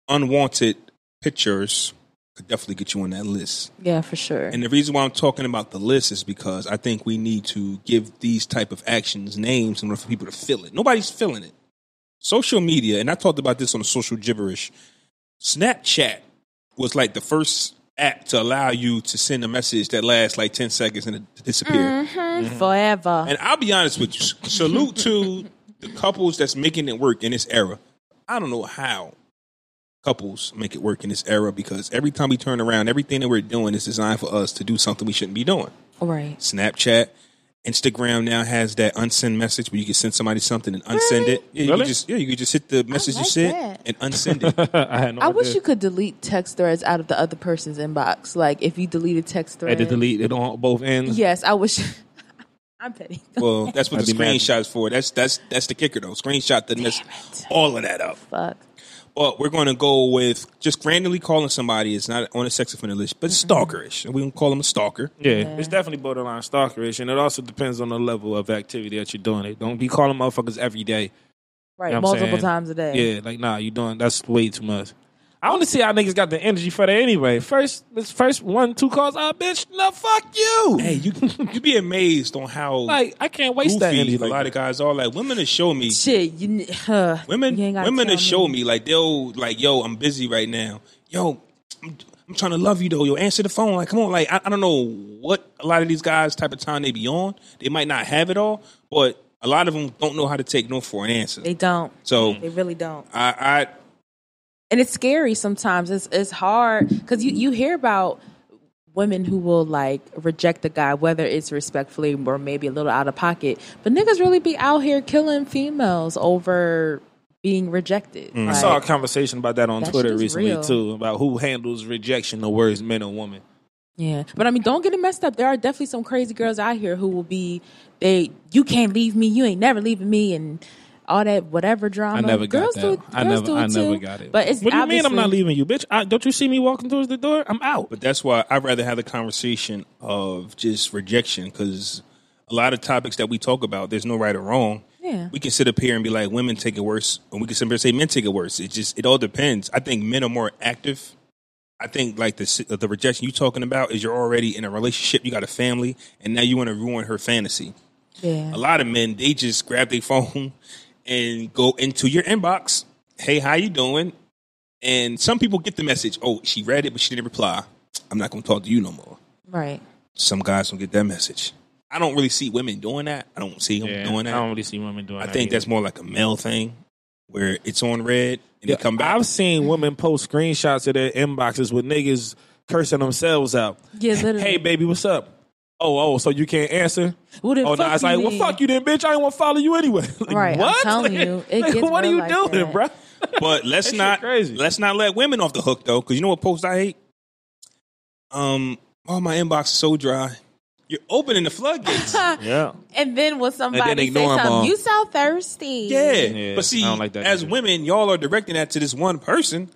unwanted pictures could definitely get you on that list. yeah, for sure. And the reason why I'm talking about the list is because I think we need to give these type of actions names in order for people to feel it. Nobody's feeling it. Social media, and I talked about this on the social gibberish. Snapchat was like the first app to allow you to send a message that lasts like 10 seconds and it disappear. Mm-hmm. Mm-hmm. Forever. And I'll be honest with you. Salute to the couples that's making it work in this era. I don't know how couples make it work in this era because every time we turn around, everything that we're doing is designed for us to do something we shouldn't be doing. right. Snapchat, Instagram now has that unsend message where you can send somebody something and unsend Really? it. Yeah, you Really? can just yeah, you can just hit the message you sent that. and unsend it. I had no I idea. wish you could delete text threads out of the other person's inbox. Like if you deleted text I had threads. to delete it on both ends. Yes, I wish. I'm petty. well, that's what I'd the be mad. screenshots for. That's that's that's the kicker though. Screenshot the mess all of that up. Fuck. But we're going to go with just randomly calling somebody. It's not on a sex offender list, but Mm-hmm. stalkerish. And we can call them a stalker. Yeah, Yeah. it's definitely borderline stalkerish, and it also depends on the level of activity that you're doing. It don't be calling motherfuckers every day. Right, You know multiple times a day. Yeah, like nah, you doing that's way too much. I want to see how niggas got the energy for that anyway. First, this first one, two calls, ah, bitch, no, fuck you. Hey, you you'd be amazed on how like I can't waste that goofy energy. a lot that. of guys are. Like women to show me, Shit, you. Uh, women you ain't women to show me like they'll like yo, I'm busy right now. Yo, I'm, I'm trying to love you though. Yo, answer the phone. Like come on. Like I, I don't know what a lot of these guys type of time they be on. They might not have it all, but a lot of them don't know how to take no for an answer. They don't. So They really don't. I, I and it's scary sometimes. It's it's hard because you you hear about women who will like reject the guy, whether it's respectfully or maybe a little out of pocket. But niggas really be out here killing females over being rejected. Mm. I Like, saw a conversation about that on That Twitter recently real. too, about who handles rejection the worst, men or women. Yeah, but I mean, don't get it messed up. There are definitely some crazy girls out here who will be they. You can't leave me. You ain't never leaving me, and all that whatever drama. I never got girls that. Do it, I girls never, do it I never too. got it. But it's what do you mean? I'm not leaving you, bitch? I, don't you see me walking towards the door? I'm out. But that's why I'd rather have the conversation of just rejection because a lot of topics that we talk about, there's no right or wrong. Yeah. We can sit up here and be like, women take it worse, and we can sit up here and say men take it worse. It just, it all depends. I think men are more active. I think like the the rejection you're talking about is you're already in a relationship, you got a family, and now you want to ruin her fantasy. Yeah. A lot of men, they just grab their phone and go into your inbox. Hey, how you doing? And some people get the message. Oh, she read it, but she didn't reply. I'm not going to talk to you no more. Right. Some guys don't get that message. I don't really see women doing that. I don't see them Yeah, doing that. I don't really see women doing I that. I think either. that's more like a male thing, where it's on red and Yeah, they come back. I've seen women post screenshots of their inboxes with niggas cursing themselves out. Yeah, literally. Hey, baby, what's up? Oh, oh, so you can't answer? Well, then oh, no, fuck it's you like, well, then. fuck you then, bitch. I ain't want to follow you anyway. Like, Right, I'm what? telling Like- you, it like, gets what are you like doing, that. bro? But let's not crazy. let's not let women off the hook though, because you know what post I hate. Um, oh my inbox is so dry. You're opening the floodgates. Yeah. And then when somebody say ignore 'em something, all. you so thirsty. yeah. Yeah, but see, like that as either. women, y'all are directing that to this one person.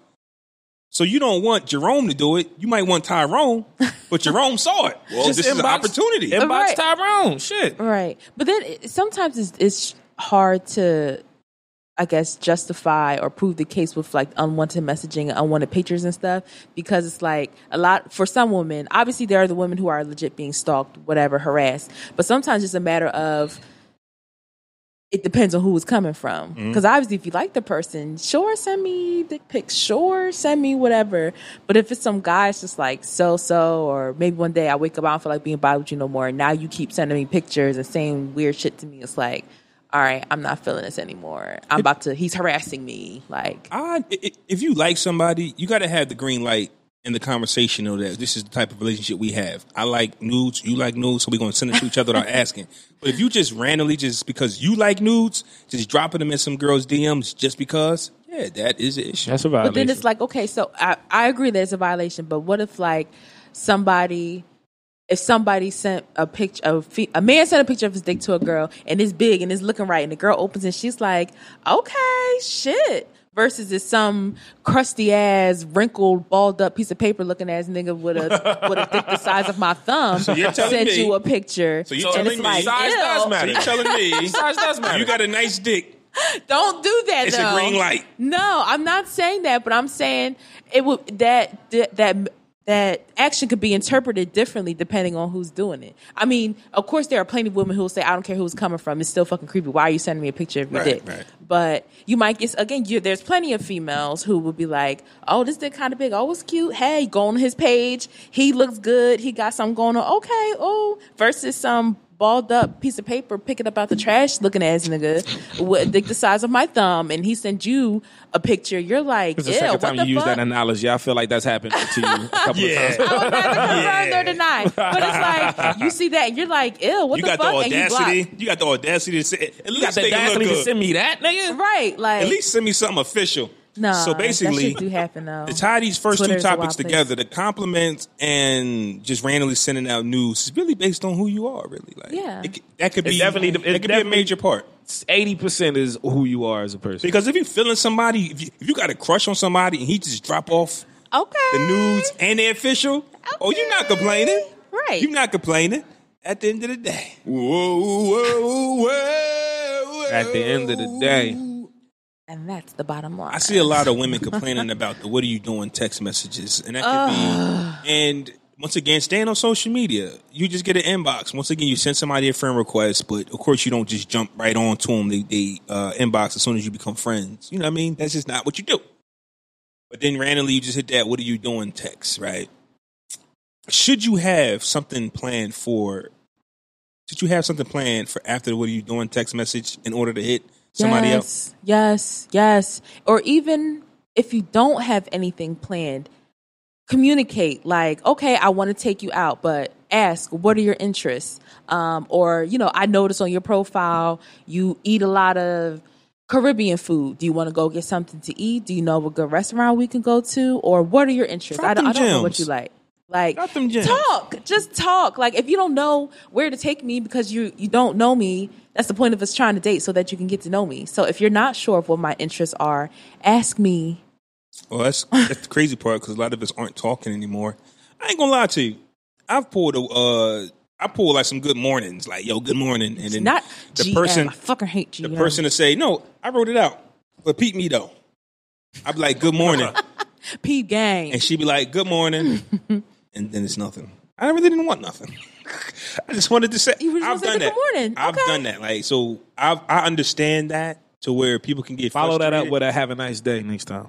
So you don't want Jerome to do it. You might want Tyrone, but Jerome saw it. Well, Just this is an opportunity. Inbox Right. Tyrone. Shit. Right. But then it, sometimes it's, it's hard to, I guess, justify or prove the case with like unwanted messaging, unwanted pictures and stuff, because it's like a lot for some women. Obviously, there are the women who are legit being stalked, whatever, harassed. But sometimes it's a matter of it depends on who it's coming from. Mm-hmm. Because obviously, if you like the person, sure, send me dick pics. Sure, send me whatever. But if it's some guy, it's just like so so, or maybe one day I wake up, I don't feel like being bothered with you no more. And now you keep sending me pictures and saying weird shit to me. It's like, all right, I'm not feeling this anymore. I'm about to. He's harassing me. Like, I, i- if you like somebody, you got to have the green light in the conversation know that this is the type of relationship we have. I like nudes, you like nudes, so we're gonna send it to each other without asking. But if you just randomly just because you like nudes, just dropping them in some girl's DMs just because, yeah, that is an issue. That's a violation. But then it's like, okay, so I, I agree there's a violation, but what if like somebody if somebody sent a picture of a man sent a picture of his dick to a girl and it's big and it's looking right and the girl opens and she's like, okay, shit. Versus is some crusty ass, wrinkled, balled up piece of paper looking ass nigga with a with a dick the size of my thumb So you're telling sent me- you a picture. So you're telling me- like, Size ew. does So matter. you telling me Size does matter. you got a nice dick. Don't do that. It's a green light. No, I'm not saying that, but I'm saying it would that that that action could be interpreted differently depending on who's doing it. I mean, of course, there are plenty of women who will say, "I don't care who it's coming from. It's still fucking creepy. Why are you sending me a picture of your Right, dick?" right. But you might get again. You, there's plenty of females who would be like, "Oh, this dick kind of big. Oh, it's cute. Hey, go on his page. He looks good. He got something going on. Okay. Oh, versus some." Balled up piece of paper, picking up out the trash, looking ass nigga with a dick the size of my thumb, and he sent you a picture. You're like, It's the yeah, second what time the you use that analogy. I feel like that's happened to you a couple Yeah. of times. I would never confirm or deny. But it's like you see that and you're like, ew, what You the got the fuck? and you audacity. block. You got the audacity to say at You got least the make audacity to send me that, nigga? Right. Like At least send me something official. No. So basically, that shit do happen though. to tie these first Twitter's two topics wild place. together, the compliments and just randomly sending out news is really based on who you are. Really, like Yeah. it, that could It be definitely- it that could be a major part. Eighty percent is who you are as a person. Because if you feeling somebody, if you, if you got a crush on somebody and he just drop off Okay. the nudes and they're official, oh, you're not complaining, Right. You're not complaining. At the end of the day, whoa, whoa, whoa, At the end of the day. And that's the bottom line. I see a lot of women complaining about the "What are you doing?" text messages, and that could be. And once again, staying on social media, you just get an inbox. Once again, you send somebody a friend request, but of course, you don't just jump right on to them. They, they uh, inbox as soon as you become friends. You know what I mean? That's just not what you do. But then randomly, you just hit that "What are you doing?" text, right? Should you have something planned for? Should you have something planned for after the "What are you doing?" text message in order to hit somebody yes, else? Yes, yes. Or even if you don't have anything planned, communicate like, okay, I want to take you out, but ask, what are your interests? Um, or, you know, I notice on your profile you eat a lot of Caribbean food. Do you want to go get something to eat? Do you know a good restaurant we can go to? Or what are your interests? I don't, I don't know what you like. Like Drop them talk, just talk. Like if you don't know where to take me because you you don't know me, that's the point of us trying to date so that you can get to know me. So if you're not sure of what my interests are, ask me. Well, that's that's the crazy part because a lot of us aren't talking anymore. I ain't gonna lie to you. I've pulled a, uh, I pulled like some good mornings, like yo, good morning, and then Not the GM. person, I fucking hate GM. the person to say, no, I wrote it out, but peep me though. I'd be like, good morning, Pete gang. and she'd be like, good morning, and then it's nothing. I really didn't want nothing. I just wanted to say, You just I've wanna say done that. morning. I've Okay. done that. Like, so I I understand that to where people can get Follow that up with a have a nice day next time.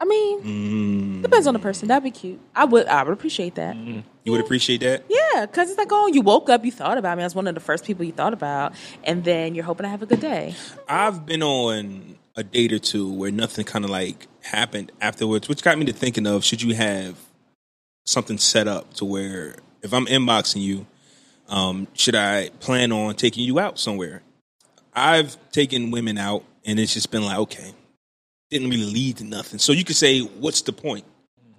I mean, Mm, depends on the person. That'd be cute. I would I would appreciate that. you would appreciate that. Yeah, because it's like, oh, you woke up, you thought about me. I was one of the first people you thought about, and then you're hoping to have a good day. I've been on a date or two where nothing kind of like happened afterwards, which got me to thinking of should you have something set up to where if I'm inboxing you, um, should I plan on taking you out somewhere? I've taken women out and it's just been like, okay, didn't really lead to nothing. So you could say, what's the point?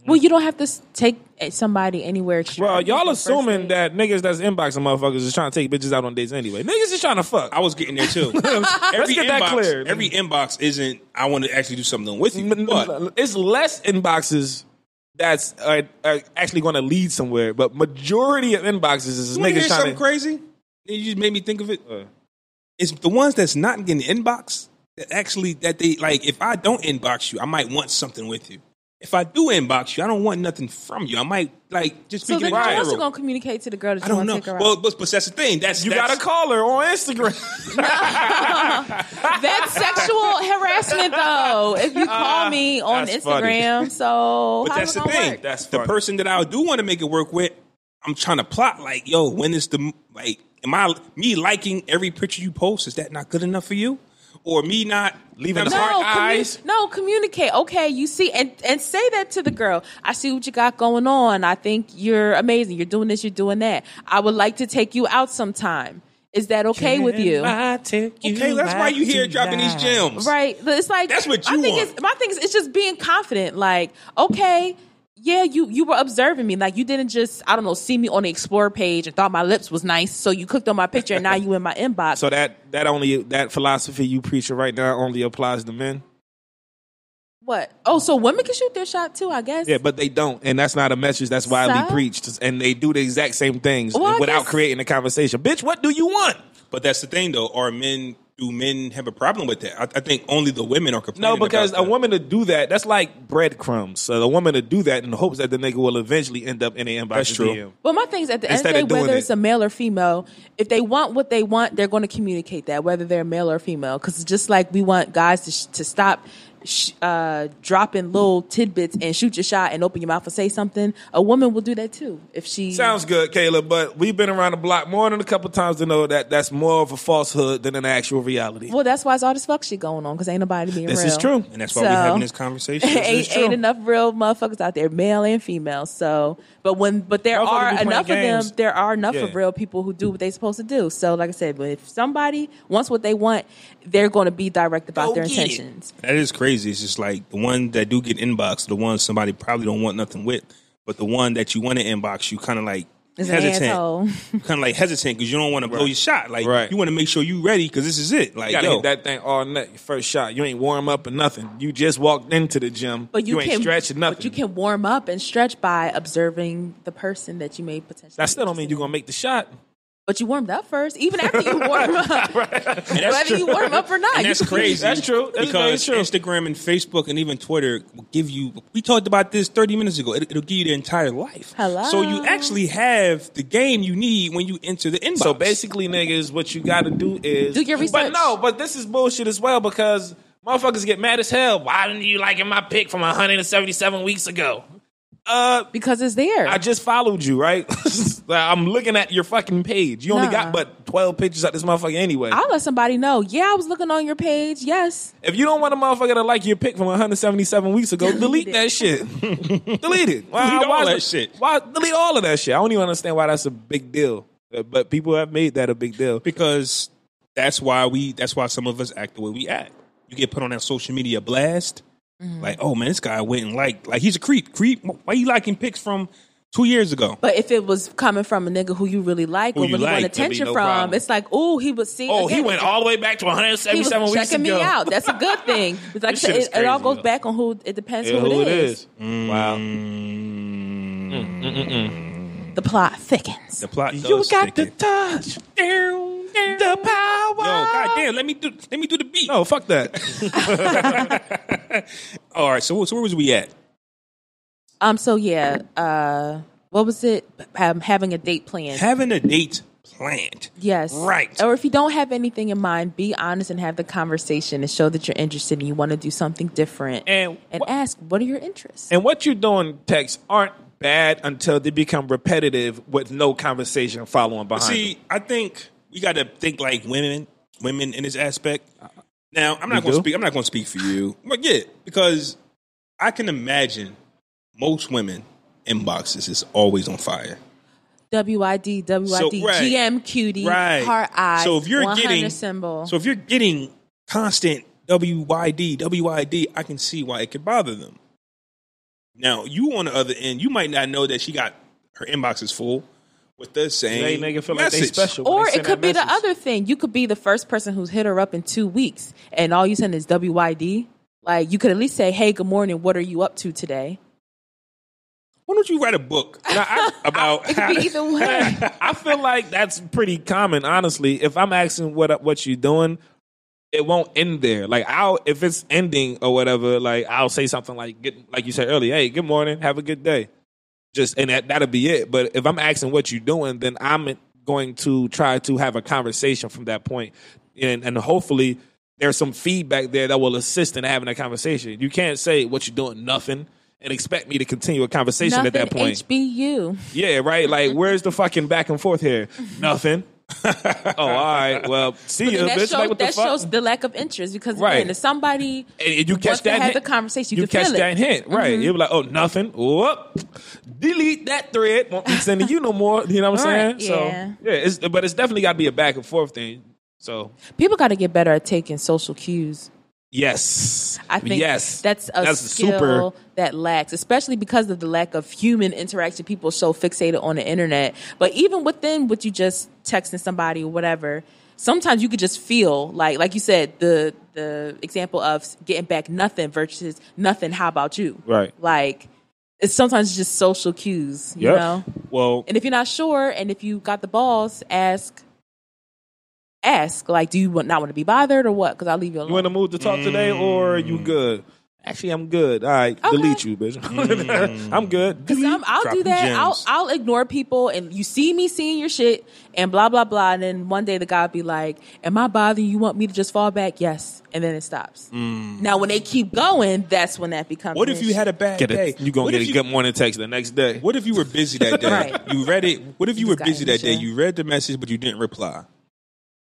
Well, you don't have to take eh, somebody anywhere. Well, y'all assuming that niggas that's inboxing motherfuckers is trying to take bitches out on dates anyway. Niggas is trying to fuck. I was getting there too. every get that inbox, clear. every inbox isn't. I want to actually do something with you, but it's less inboxes that's uh, uh, actually going to lead somewhere, but majority of inboxes is You wanna hear niggas trying something to. crazy? You just made me think of it. It's the ones that's not getting inbox that actually that they like. If I don't inbox you, I might want something with you. If I do inbox you, I don't want nothing from you. I might like just So speaking then in you're also gonna communicate to the girl that I don't know. take her out. Well, but, but that's the thing. That's You that's, got to call her on Instagram. That's sexual harassment, though. If you call me ah, on that's funny. Instagram, so But that's the thing. work? That's the person that I do want to make it work with. I'm trying to plot like, yo, when is the like? Am I me liking every picture you post? Is that not good enough for you? Or me not Leaving sorry, heart commu- eyes. no, communicate. Okay, you see, and and say that to the girl. I see what you got going on. I think you're amazing. You're doing this. You're doing that. I would like to take you out sometime. Is that okay with you? Okay, that's why you here dropping these gems. Right. It's like That's what you thing want. Is, my thing is, it's just being confident. Like, okay, yeah, you you were observing me. Like, you didn't just I don't know see me on the Explore page and thought my lips was nice, so you clicked on my picture and now you in my inbox. So that that only that philosophy you preaching right now only applies to men. what? Oh, so women can shoot their shot too? I guess. Yeah, but they don't, and that's not a message that's widely So? preached. And they do the exact same things Well, without guess- creating a conversation. Bitch, what do you want? But that's the thing, though. Are men? Do men have a problem with that? I, I think only the women are complaining. No, because about a that. woman to do that, that's like breadcrumbs. So a woman to do that in the hopes that the nigga will eventually end up in the inbox. That's of true. DM. But my thing is, at the Instead end of of the day, doing whether it- it's a male or female, if they want what they want, they're going to communicate that, whether they're male or female. Because just like we want guys to, sh- to stop sh- uh, dropping little tidbits and shoot your shot and open your mouth and say something, a woman will do that too. If she Sounds good, Kailah, but we've been around the block more than a couple times to know that that's more of a falsehood than an actual reality. well, that's why it's all this fuck shit going on because ain't nobody being This real. is true. and that's why we're having this conversation. This is ain't, true. ain't enough real motherfuckers out there, male and female. So, but when, but there are be playing enough of them. There are enough of real people who do what they're supposed to do. So, like I said, but if somebody wants what they want, they're going to be direct about Go their get it. intentions. That is crazy. It's just like the ones that do get inbox, the ones somebody probably don't want nothing with, but the one that you want to inbox, you kind of like Is an hesitant. kind of like hesitant because you don't want to blow your shot. Like Right. you want to make sure you ready because this is it. Like You gotta yo, hit that thing all night. First shot. You ain't warm up or nothing. You just walked into the gym. But you, ain't can stretching nothing. But you can warm up and stretch by observing the person that you may potentially. that still don't mean you're gonna make the shot. But you warmed up first, even after you warm up. Whether you warm up or not, and that's crazy. That's true. That's because very true. Instagram and Facebook and even Twitter will give you. We talked about this thirty minutes ago. It, it'll give you the entire life. Hello. So you actually have the game you need when you enter the inbox. So basically, niggas, what you got to do is Do your research. But no, but this is bullshit as well because motherfuckers get mad as hell. Why didn't you like in my pick from 177 weeks ago? Uh, because it's there. I just followed you, right? I'm looking at your fucking page. You only Nah. got but 12 pictures at this motherfucker anyway. I'll let somebody know. Yeah, I was looking on your page. Yes. if you don't want a motherfucker to like your pick from 177 weeks ago, delete it. that shit. delete it. Why, Delete all why that shit. Why delete all of that shit? I don't even understand why that's a big deal. But people have made that a big deal. because that's why we. That's why some of us act the way we act. You get put on that social media blast. Mm-hmm. Like, oh man, this guy went and like, like he's a creep. Creep. Why you liking pics from two years ago? But if it was coming from a nigga who you really like Who or you really want like, there'd attention no from, problem. it's like, oh, he was seeing. Oh, he went all the way back to He was 177 weeks checking ago. me out. That's a good thing. It's like This shit it, is it all goes though. back on who. It depends Yeah, who, who it is. Mm. Wow. Mm, mm, the plot thickens. The plot. You does got the thicken. touch. The power. Yo, goddamn, let me do let me do the beat. No, fuck that. All right, so so where was we at? Um. So yeah. Uh. What was it? Um, having a date planned. Having a date planned. Yes. Right. Or if you don't have anything in mind, be honest and have the conversation and show that you're interested and you want to do something different. And and wha- ask, what are your interests? and what you're doing, texts aren't bad until they become repetitive with no conversation following behind. See, them. I think we got to think like women, women in this aspect. Now, I'm not going to speak. I'm not going to speak for you, but yeah, because I can imagine most women inboxes is always on fire. WID, WID, So, right. GM cutie, Right. heart eyes, So if you're 100 getting symbol. so if you're getting constant WYD, WYD, I can see why it could bother them. Now, you on the other end, you might not know that she got her inbox is full with the same They nigga feel like they message. special. or they it could that be the other thing. You could be the first person who's hit her up in two weeks, and all you send is WYD. Like you could at least say, "Hey, good morning. What are you up to today?" Why don't you write a book about It could be either way. I feel like that's pretty common, honestly. If I'm asking what what you're doing, it won't end there. Like I'll if it's ending or whatever, like I'll say something like get like you said earlier, hey, good morning, have a good day. Just and that that'll be it. But if I'm asking what you're doing, then I'm going to try to have a conversation from that. And and hopefully there's some feedback there that will assist in having that conversation. You can't say what you're doing nothing and expect me to continue a conversation Nothing at that point. HBU. Yeah, right. Like, where's the fucking back and forth here? Nothing. Oh, all right. Well, see you, that, bitch. show, like, that fuck? shows the lack of interest because Right. again, if somebody and you catch that have hint, the conversation, you, you catch that hint, right? Mhm. You'll be like, oh, nothing. Whoop. Delete that thread. Won't be sending you no more. You know what I'm saying? Right, So yeah. yeah, it's, but it's definitely got to be a back and forth thing. So People got to get better at taking social cues. Yes, I think yes, that's a That's skill super. that lacks, especially because of the lack of human interaction. People are so fixated on the internet. But even within what you just texting somebody or whatever, sometimes you could just feel like, like you said, the the example of getting back nothing versus nothing. How about you? Right. Like it's sometimes just social cues. You Yep. know. Well, And if you're not sure, and if you got the balls, ask. Ask like, do you not want to be bothered or what? Because I'll leave you alone. you in the mood to talk today, or are you mm. good? Actually, I'm good. All right, Okay. delete you, bitch. I'm good. Mm. Because Delete. I'll do dropping that. I'll gems. I'll ignore people, and you see me seeing your shit, and blah blah blah. And then one day the guy will be like, "Am I bothering you? You Want me to just fall back?" Yes, and then it stops. Mm. Now when they keep going, that's when that becomes. What an if you issue. had a bad Get day? it. You gonna What get a you- good morning text the next day. What if you were busy that day? Right. You read it. What if you were just got busy that day? amnesia. You read the message, but you didn't reply.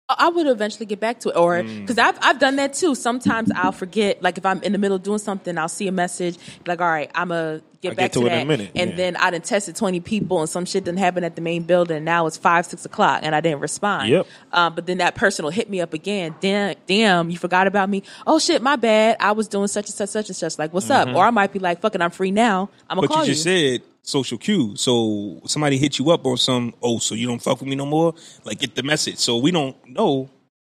I would eventually get back to it, or Mm. because I've I've done that too. Sometimes I'll forget. Like if I'm in the middle of doing something, I'll see a message like, "All right, I'm a get I'll back get to to, it in that." a minute. And Yeah. then I done tested twenty people, and some shit didn't happen at the main building. Now it's five six o'clock, and I didn't respond. Yep. Um, but then that person will hit me up again. Damn, damn, you forgot about me. Oh shit, my bad. I was doing such and such, such and such. Like, what's up? Or I might be like, "Fucking, I'm free now. I'm gonna But call you just said social cue. So somebody hit you up on some. Oh, so you don't fuck with me no more. Like get the message. So we don't know.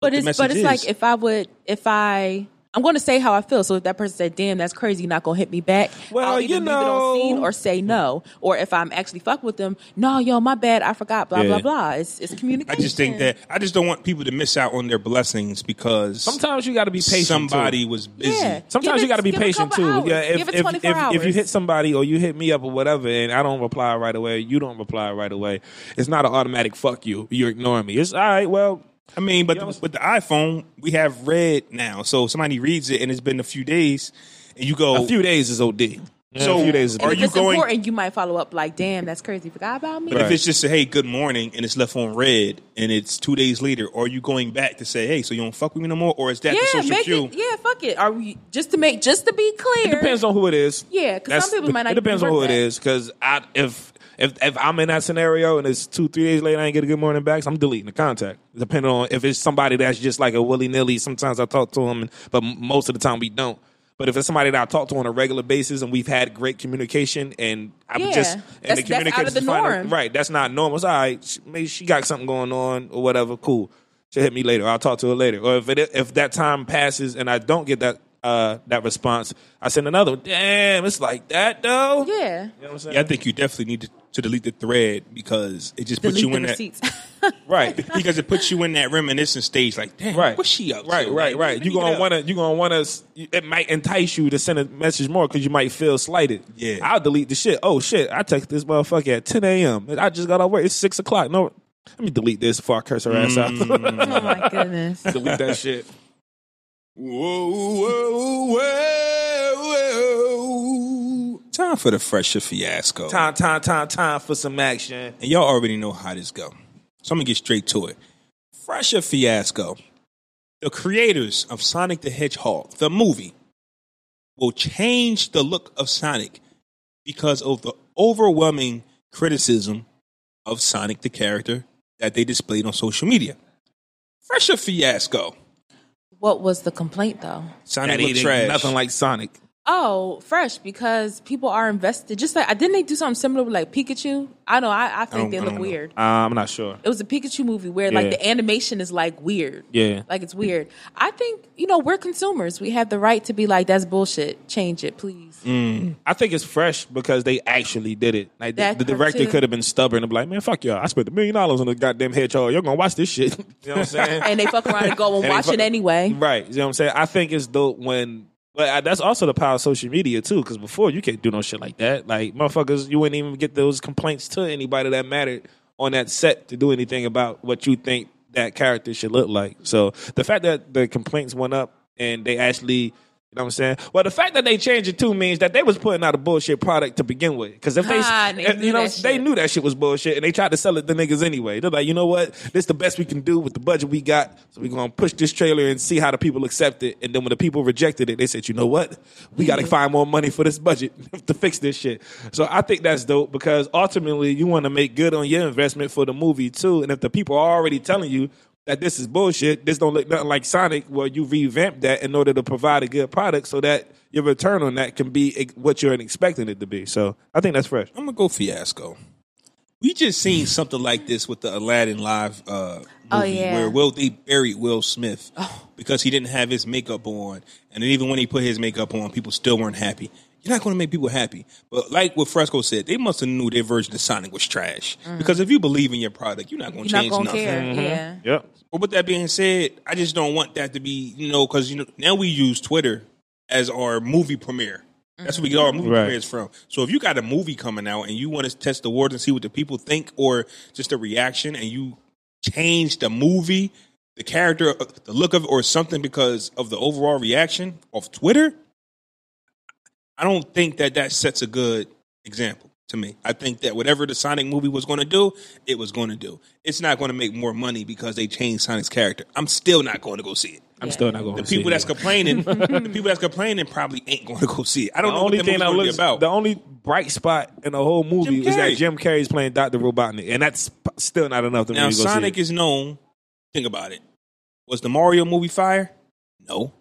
But it's but it's is. like if I would if I I'm going to say how I feel. So if that person said, "Damn, that's crazy," you're not going to hit me back. Well, I'll either you leave it on scene know- or say no. Or if I'm actually fuck with them, no, yo, my bad, I forgot. Blah Yeah. blah blah. It's it's communication. I just think that I just don't want people to miss out on their blessings because Sometimes you got to be patient. somebody too. was busy. Yeah. Sometimes Give you got to be give it a patient too. hours. Yeah, if Give it if, 24 if, if you hit somebody or you hit me up or whatever, and I don't reply right away, you don't reply right away. It's not an automatic fuck you. You're ignoring me. It's all right. Well, I mean, but You know, the, with the iPhone, we have red now. So somebody reads it and it's been a few days, and you go, a few days is OD. Yeah, So, a few days is are you it's going- important, you might follow up like, "Damn, that's crazy. Forgot about me." But if it's just a hey, good morning, and it's left on red, and it's two days later, are you going back to say, hey, so you don't fuck with me no more, or is that the social make cue? it. Yeah, fuck it. Are we just to make just to be clear? It depends on who it is. Yeah, because some people might not It depends on who it work that. is. Because I if. If, if I'm in that scenario and it's two three days later I ain't get a good morning back, so I'm deleting the contact. Depending on if it's somebody that's just like a willy nilly. Sometimes I talk to them, but most of the time we don't. But if it's somebody that I talk to on a regular basis and we've had great communication and I'm Yeah. just and That's- the that's out of communication's the fine, norm. right? That's not normal. It's all right. Maybe she got something going on or whatever. Cool. She'll hit me later. I'll talk to her later. Or if it, if that time passes and I don't get that uh, that response, I sent another. one. Damn, it's like that though. Yeah. You know what I'm saying? Yeah, I think you definitely need to, to delete the thread because it just puts Delete you the in that receipts. Right. because it puts you in that reminiscent stage. Like, damn, Right. what's she up? Right, to? right, Like, right. let You me get gonna up. wanna, you gonna wanna. It might entice you to send a message more because you might feel slighted. Yeah. I'll delete the shit. Oh shit! I text this motherfucker at 10 a.m. I just got off work. It's six o'clock. No, let me delete this before I curse her ass out. oh my goodness. delete that shit. Whoa, whoa, whoa, whoa. Time for the fresher fiasco. Time, time, time, time for some action. And y'all already know how this go. So I'm gonna get straight to it. Fresher fiasco. The creators of Sonic the Hedgehog, the movie, will change the look of Sonic because of the overwhelming criticism of Sonic the character that they displayed on social media. Fresher fiasco. What was the complaint though? Sonic That looked trash. nothing like Sonic. Oh, fresh because people are invested. Just like I didn't they do something similar with like Pikachu? I know. I, I think don't- they I look weird. Uh, I'm not sure. It was a Pikachu movie where Yeah. like the animation is like weird. Yeah. Like it's weird. I think you know we're consumers. We have the right to be like that's bullshit. Change it, please. I think it's fresh because they actually did it. Like the, the director could have been stubborn and be like, "Man, fuck y'all! I spent a million dollars on the goddamn hedgehog. You're gonna watch this shit." you know what I'm saying? And they fuck around and go and, And watch fuck- it anyway. Right. You know what I'm saying? I think it's dope when. But that's also the power of social media too, because before you can't do no shit like that. Like motherfuckers, you wouldn't even get those complaints to anybody that mattered on that set to do anything about what you think that character should look like. So the fact that the complaints went up and they actually You know what I'm saying? Well, the fact that they changed it too means that they was putting out a bullshit product to begin with. Because if they, Ah, they if- you know, they knew that shit was bullshit, and they tried to sell it to niggas anyway. They're like, you know what? This is the best we can do with the budget we got. So we're gonna push this trailer and see how the people accept it. And then when the people rejected it, they said, you know what? We got to find more money for this budget to fix this shit. So I think that's dope because ultimately you want to make good on your investment for the movie too. And if the people are already telling you that this is bullshit, this don't look nothing like Sonic, well, you revamp that in order to provide a good product so that your return on that can be what you're expecting it to be. So I think that's fresh. I'm gonna go fiasco. We just seen something like this with the Aladdin live uh, movie Oh, yeah. where Will they buried Will Smith because he didn't have his makeup on, and then even when he put his makeup on, people still weren't happy. You're not going to make people happy, but like what Fresco said, they must have knew their version of Sonic was trash. Mm-hmm. Because if you believe in your product, you're not going to change not gonna nothing. care. Mm-hmm. Yeah. Yep. But with that being said, I just don't want that to be, you know, because you know now we use Twitter as our movie premiere. That's where we get our movie Right. premieres from. So if you got a movie coming out and you want to test the words and see what the people think, or just a reaction, and you change the movie, the character, uh, the look of, it, or something because of the overall reaction of Twitter, I don't think that that sets a good example to me. I think that whatever the Sonic movie was going to do, it was going to do. It's not going to make more money because they changed Sonic's character. I'm still not going to go see it. I'm Yeah. still not going The to see people it. that's complaining, the people that's complaining probably ain't going to go see it. I don't know only what the thing that going to be looks about. the only bright spot in the whole movie is that Carrey. Jim Carrey's playing Doctor Robotnik, and that's still not enough to now Sonic see it. is known. Think about it. Was the Mario movie fire? No.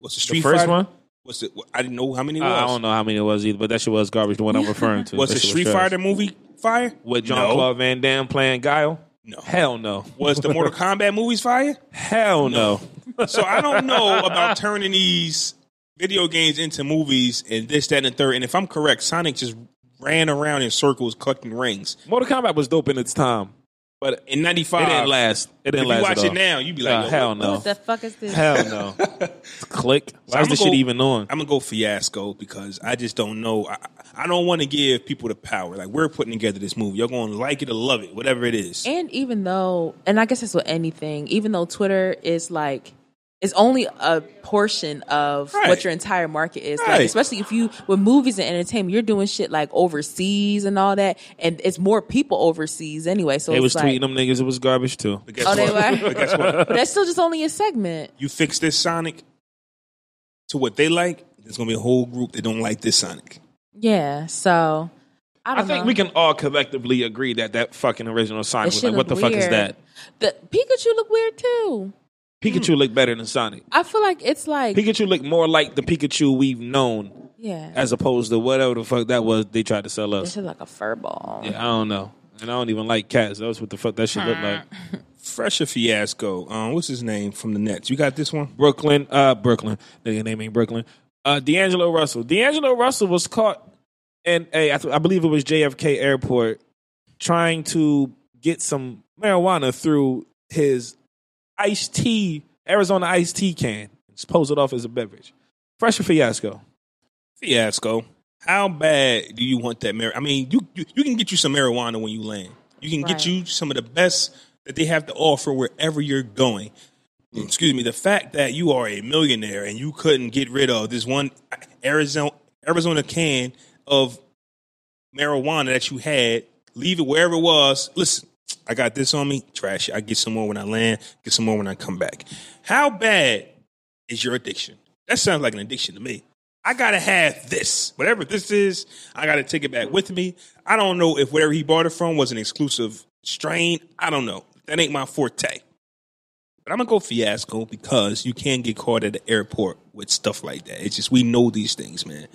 Was the Street the first Fighter? one. Was it? I didn't know how many it was. I don't know how many it was either, but that shit was garbage. The one I'm referring to. Was the Street. Fighter movie fire? with John No. Claude Van Damme playing Guile? No. Hell no. Was the Mortal Kombat movies fire? Hell no. So I don't know about turning these video games into movies and this, that, and the third. And if I'm correct, Sonic just ran around in circles collecting rings. Mortal Kombat was dope in its time, but In '95, it didn't last. It didn't you last. watch at it now, you'd be like, Uh, hell no. What the fuck is this? Hell no. Click. Why I'm is this gonna shit even on? I'm gonna go fiasco because I just don't know. I, I don't want to give people the power. Like we're putting together this movie, you're going to like it or love it, whatever it is. And even though, and I guess that's with anything, even though Twitter is like, is only a portion of Right. what your entire market is. Right. Like, especially if you, with movies and entertainment, you're doing shit like overseas and all that. And it's more people overseas anyway. So They it's was like, tweeting them niggas. It was garbage too. But guess Oh, they what? were? But guess what? but that's still just only a segment. You fix this Sonic to what they like. There's gonna be a whole group that don't like this Sonic. Yeah. So, I I think know. we can all collectively agree that that fucking original Sonic was like, what the look fuck is that? The Pikachu look weird too. Pikachu looked better than Sonic. I feel like it's like, Pikachu looked more like the Pikachu we've known yeah. as opposed to whatever the fuck that was they tried to sell It's us. just like a fur ball. Yeah, I don't know. And I don't even like cats. That's what the fuck that shit looked like. Fresher fiasco. Um, what's his name from the Nets? You got this one? Brooklyn, uh, Brooklyn. Nigga name ain't Brooklyn. Uh, D'Angelo Russell. D'Angelo Russell was caught in a, I, th- I believe it was JFK Airport, trying to get some marijuana through his iced tea, Arizona iced tea can. Just pose it off as a beverage. Fresh fiasco. Fiasco. How bad do you want that marijuana? I mean, you, you you can get you some marijuana when you land. You can Right. get you some of the best that they have to offer wherever you're going. Hmm. Excuse me. The fact that you are a millionaire and you couldn't get rid of this one Arizona Arizona can of marijuana that you had, leave it wherever it was. Listen, I got this on me. Trash it. I get some more when I land. Get some more when I come back. How bad is your addiction? That sounds like an addiction to me. I gotta have this, whatever this is. I gotta take it back with me. I don't know if wherever he bought it from was an exclusive strain. I don't know. That ain't my forte. But I'm gonna go fiasco because you can't get caught at the airport with stuff like that. It's just we know these things, man.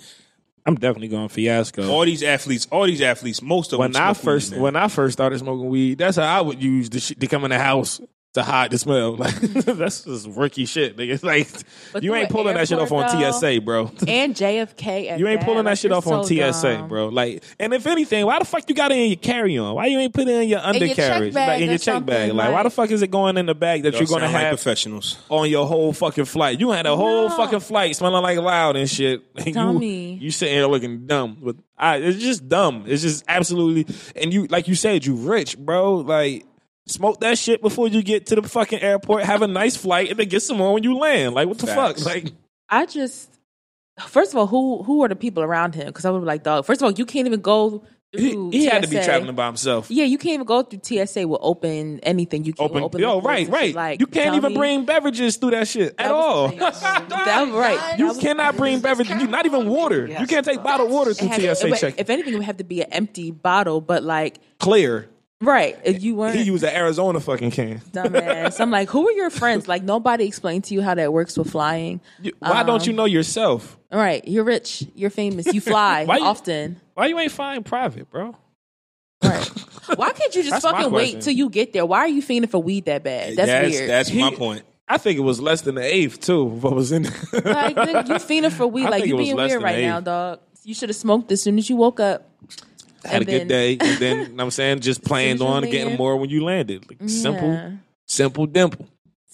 I'm definitely going fiasco. All these athletes, all these athletes, most of when them. I smoke weed, first when I first started smoking weed, that's how I would use the shit to come in the house to hide the smell. Like that's just rookie shit, nigga. Like But you ain't pulling that shit off on airport, TSA, bro. And JFK. At You ain't pulling that shit you're off on TSA, dumb. bro. Like, and if anything, why the fuck you got it in your carry on? Why you ain't put it in your your check undercarriage, like in your check bag? something, Like, why the fuck is it going in the bag that Y'all you're gonna sound like have professionals. on your whole fucking flight? You had a whole No. fucking flight smelling like loud and shit. And you, Dummy. you sitting here looking dumb. But I, it's just dumb. It's just absolutely. And you, like you said, you rich, bro. Like. Smoke that shit before you get to the fucking airport. Have a nice flight, and then get some more when you land. Like what the Facts. fuck? Like I just first of all, who who are the people around him? Because I would be like, dog. First of all, you can't even go He, through. he had to be traveling by himself. Yeah, you can't even go through TSA with open anything. You can't Open, open yo, liquids right, right. Like, you can't even dummy. bring beverages through that shit at That was- all. That right. you That was- cannot bring beverages. You, not even water. You can't take bottled water through had- TSA check. If anything, it would have to be an empty bottle. But like, Clear. Right, if you weren't He used an Arizona fucking can. dumbass, I'm like, who are your friends? Like, nobody explained to you how that works with flying. You- Why don't you Um, know yourself? All right, you're rich, you're famous, you fly Why you- often. Why you ain't flying private, bro? Right. Why can't you just That's fucking wait till you get there? Why are you fiending for weed that bad? That's, that's weird. that's my point. I think it was less than the eighth too. What was in? like, nigga, you fiending for weed. I Like, you it was being less weird right now, dog. You should have smoked as soon as you woke up. Had a And good day, and then you know what I'm saying just planned on land- getting more when you landed. Like, simple, Yeah. simple, dimple.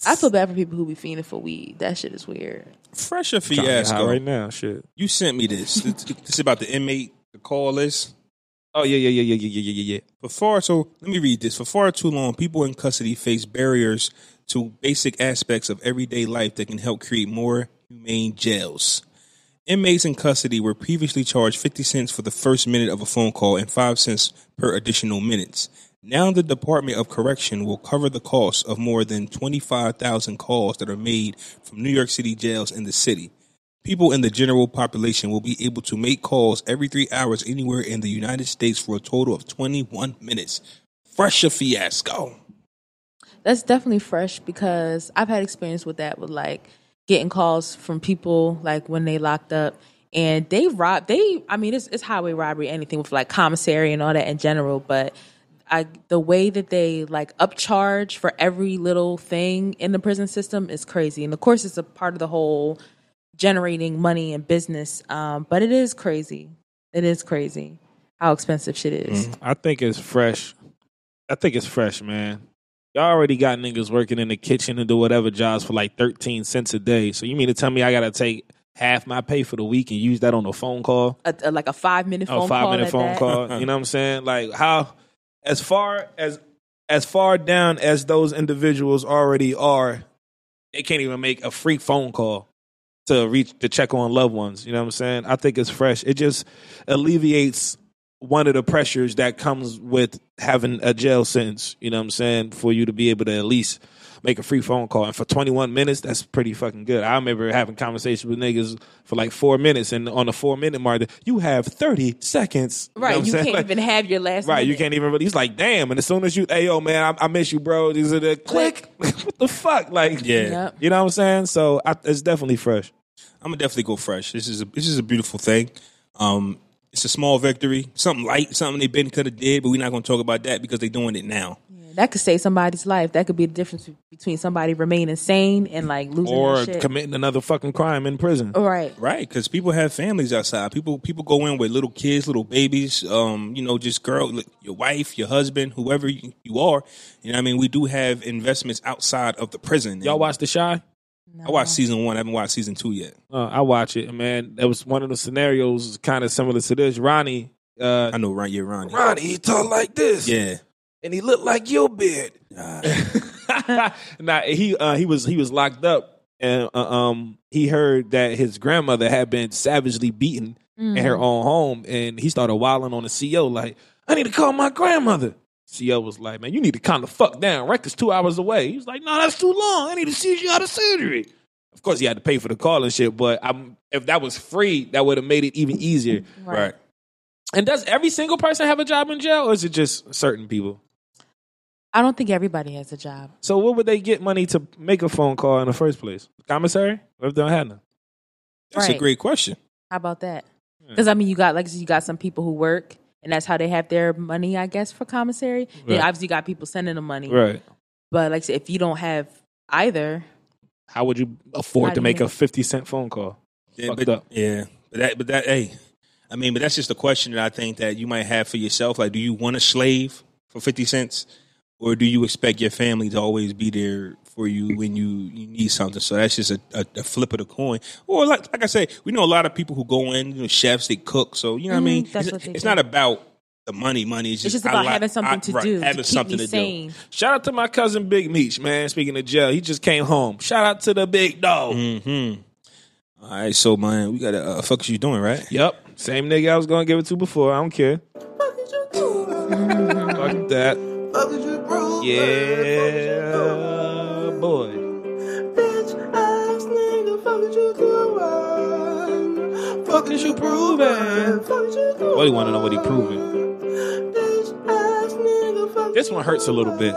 I feel bad for people who be fiending for weed. That shit is weird. Fresher Trying to get fiasco. right now, shit. You sent me this. this. This is about the inmate, the call list. Oh yeah, yeah, yeah, yeah, yeah, yeah, yeah, yeah. For far so let me read this. For far too long, people in custody face barriers to basic aspects of everyday life that can help create more humane jails. Inmates in custody were previously charged 50 cents for the first minute of a phone call and 5 cents per additional minutes. Now the Department of Correction will cover the cost of more than 25,000 calls that are made from New York City jails in the city. People in the general population will be able to make calls every three hours anywhere in the United States for a total of 21 minutes. Fresh a fiasco. That's definitely fresh because I've had experience with that with like getting calls from people like when they locked up. And they rob they I mean it's it's highway robbery anything with like commissary and all that in general. But I the way that they like upcharge for every little thing in the prison system is crazy. And of course it's a part of the whole generating money and business. Um but it is crazy. It is crazy how expensive shit is. I think it's fresh. I think it's fresh, man. Y'all already got niggas working in the kitchen and do whatever jobs for like 13 cents a day. So you mean to tell me I gotta take half my pay for the week and use that on a phone call? a, a- like a five minute phone call. a five call minute phone that. call. You know what I'm saying? Like how as far as as far down as those individuals already are, they can't even make a free phone call to reach to check on loved ones. You know what I'm saying? I think it's fresh. It just alleviates one of the pressures that comes with having a jail sentence, you know what I'm saying, for you to be able to at least make a free phone call. And for 21 minutes, that's pretty fucking good. I remember having conversations with niggas for like four minutes, and on the four minute mark, you have 30 seconds. know Right, what I'm you can't Like, even have your last. Right, you can't even really. He's like, damn. And as soon as you, hey, yo, man, I, I miss you, bro. These are the click. what the fuck? Like, Yeah. Yep. you know what I'm saying? So I, it's definitely fresh. I'm gonna definitely go fresh. This is a this is a beautiful thing. Um, it's a small victory, something light, something they've been could have did, but we're not gonna talk about that because they're doing it now. That could save somebody's life. That could be the difference between somebody remaining sane and like losing Or their shit. committing another fucking crime in prison. right. Right, because people have families outside. People people go in with little kids, little babies. Um, you know, just girl, your wife, your husband, whoever you, you are. You know, what I mean, we do have investments outside of the prison. Y'all watch The Chi? I watched season one. I haven't watched season two yet. Uh, I watch it, man. That was one of the scenarios kind of similar to this. Ronnie, uh, I know, right? Yeah, Ronnie. Ronnie, he talked like this, Yeah, and he looked like your beard. nah, he uh, he was he was locked up, and uh, um he heard that his grandmother had been savagely beaten in her own home, and he started wilding on the CO like, "I need to call my grandmother." CO was like, "Man, you need to kind of fuck down. Record's two hours away." He was like, "No, that's too long. I need to see you out of surgery." Of course, he had to pay for the call and shit, but I'm, if that was free, that would have made it even easier. right. And does every single person have a job in jail, or is it just certain people? I don't think everybody has a job. So what would they get money to make a phone call in the first place? Commissary? What if they don't have none? That's a great question. How about that? Because I mean, you got like you got some people who work, and that's how they have their money, I guess, for commissary. Then Right. obviously, you got people sending them money. Right. But like, I said, if you don't have either, How would you afford to do you make a fifty cent phone call? Yeah, Fucked but, up. yeah, but that, but that, hey, I mean, but that's just a question that I think that you might have for yourself. Like, do you want a slave for fifty cents, or do you expect your family to always be there for you when you, you need something? So that's just a, a, a flip of the coin. Or like, like I say, we know a lot of people who go in, you know, chefs, they cook. So you know what I mean. Mhm, that's it's what they it's do. not about the money, money. It's it's just, just about like- having something I- to right, do to having keep something me to do. Shout out to my cousin Big Meech, man. Speaking of jail, he just came home. Shout out to the big dog. hmm All right, so man, we got to uh, fuck. What you doing, right? Yep. Same nigga I was gonna give it to before. I don't care. Fuck that. Fuck is you doing? Yeah, Fuck is you proving? What do you want to know what he proving? This one hurts a little bit.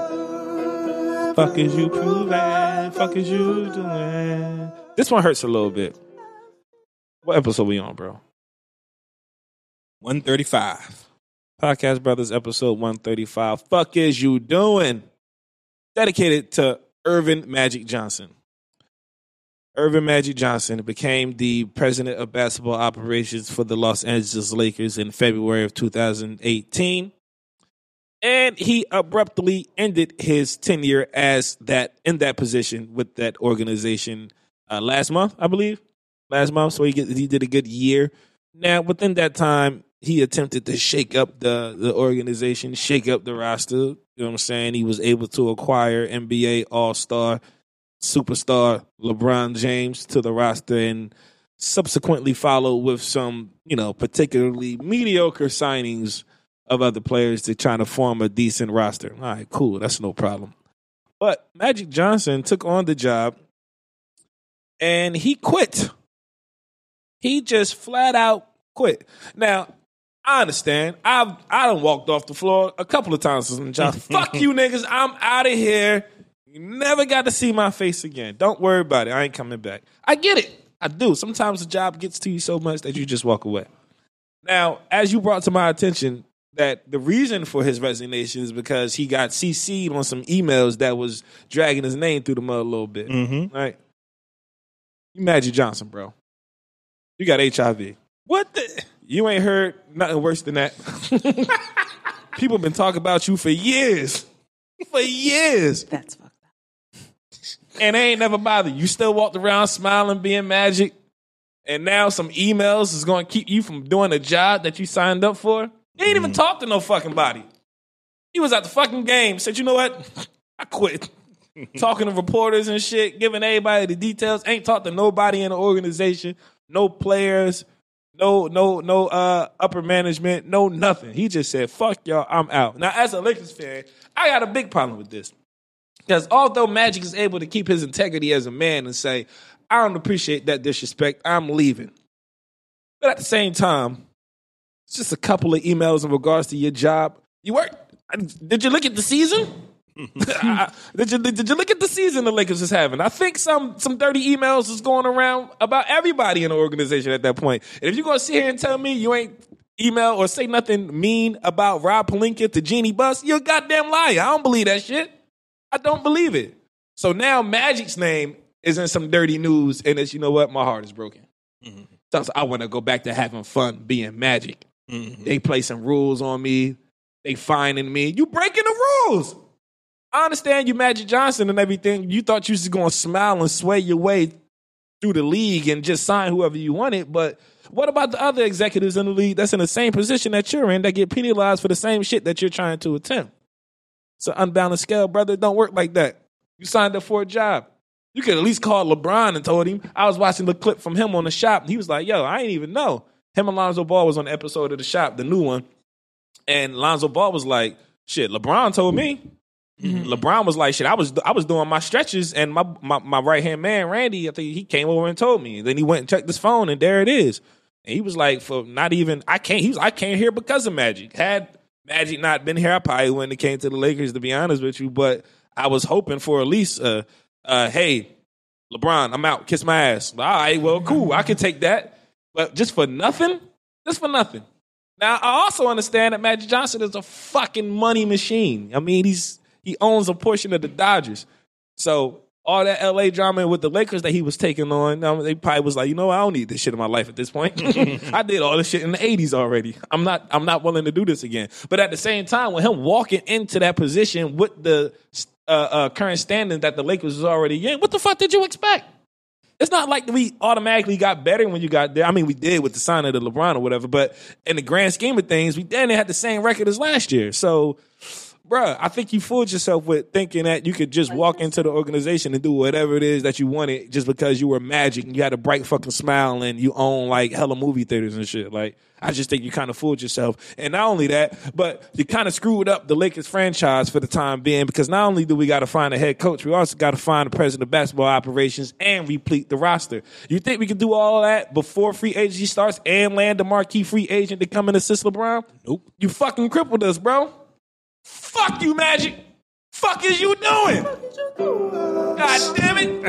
Fuck is you proving? Fuck is you doing? This one hurts a little bit. What episode we on, bro? One thirty-five. Podcast Brothers, episode 135. Fuck is you doing? Dedicated to Earvin Magic Johnson. Earvin Magic Johnson became the president of basketball operations for the Los Angeles Lakers in February of 2018. And he abruptly ended his tenure as that in that position with that organization uh, last month, I believe. Last month, so he get, he did a good year. Now, within that time, he attempted to shake up the the organization, shake up the roster. You know what I'm saying? He was able to acquire NBA All Star superstar LeBron James to the roster and subsequently followed with some, you know, particularly mediocre signings of other players to try to form a decent roster. All right, cool. That's no problem. But Magic Johnson took on the job and he quit. He just flat out quit. Now, I understand. I've I done walked off the floor a couple of times since the. Fuck you niggas. I'm out of here. You never got to see my face again. Don't worry about it. I ain't coming back. I get it. I do. Sometimes the job gets to you so much that you just walk away. Now, as you brought to my attention that the reason for his resignation is because he got CC'd on some emails that was dragging his name through the mud a little bit. Mm-hmm. Right? You Magic Johnson, bro. You got HIV. What the? You ain't heard nothing worse than that. People been talking about you for years. For years. That's fucked up. And they ain't never bothered. You still walked around smiling, being magic. And now some emails is going to keep you from doing a job that you signed up for. You ain't even talked to no fucking body. He was at the fucking game. Said, you know what? I quit. Talking to reporters and shit, giving everybody the details. Ain't talked to nobody in the organization, no players, no, no, no uh upper management, no nothing. He just said, fuck y'all, I'm out. Now, as a Lakers fan, I got a big problem with this. Because although Magic is able to keep his integrity as a man and say, I don't appreciate that disrespect, I'm leaving. But at the same time, it's just a couple of emails in regards to your job. You work. Did you look at the season? did you did you look at the season the Lakers is having? I think some some dirty emails is going around about everybody in the organization at that point. And if you're gonna sit here and tell me you ain't email or say nothing mean about Rob Pelinka to Jeanie Buss, you're a goddamn liar. I don't believe that shit. I don't believe it. So now Magic's name is in some dirty news, and it's you know what, my heart is broken. Mm-hmm. So I want to go back to having fun being Magic. Mm-hmm. They play some rules on me. They fining me. You breaking the rules. I understand you Magic Johnson and everything. You thought you was going to smile and sway your way through the league and just sign whoever you wanted. But what about the other executives in the league that's in the same position that you're in that get penalized for the same shit that you're trying to attempt? It's an unbalanced scale, brother. It don't work like that. You signed up for a job. You could at least call LeBron and told him. I was watching the clip from him on the shop. And he was like, yo, I ain't even know. Him and Lonzo Ball was on the episode of the shop, the new one. And Lonzo Ball was like, shit, LeBron told me. Mm-hmm. LeBron was like, shit, I was I was doing my stretches and my my, my right hand man, Randy, I think he came over and told me. then he went and checked his phone and there it is. And he was like, for not even I can't he was I can't hear because of Magic. Had Magic not been here, I probably wouldn't have came to the Lakers to be honest with you. But I was hoping for at least uh uh hey, LeBron, I'm out, kiss my ass. All right, well, cool. I can take that. But just for nothing? Just for nothing. Now, I also understand that Magic Johnson is a fucking money machine. I mean, he's he owns a portion of the Dodgers. So all that LA drama with the Lakers that he was taking on, um, they probably was like, you know, I don't need this shit in my life at this point. I did all this shit in the '80s already. I'm not, I'm not willing to do this again. But at the same time, with him walking into that position with the uh, uh, current standing that the Lakers was already in, what the fuck did you expect? It's not like we automatically got better when you got there. I mean, we did with the sign of the LeBron or whatever, but in the grand scheme of things, we then had the same record as last year. So bruh, I think you fooled yourself with thinking that you could just walk into the organization and do whatever it is that you wanted just because you were magic and you had a bright fucking smile and you own like hella movie theaters and shit. Like, I just think you kind of fooled yourself. And not only that, but you kind of screwed up the Lakers franchise for the time being because not only do we got to find a head coach, we also got to find the president of basketball operations and replete the roster. You think we can do all that before free agency starts and land a marquee free agent to come and assist LeBron? Nope. You fucking crippled us, bro. Fuck you, Magic. Fuck is you doing? God damn it.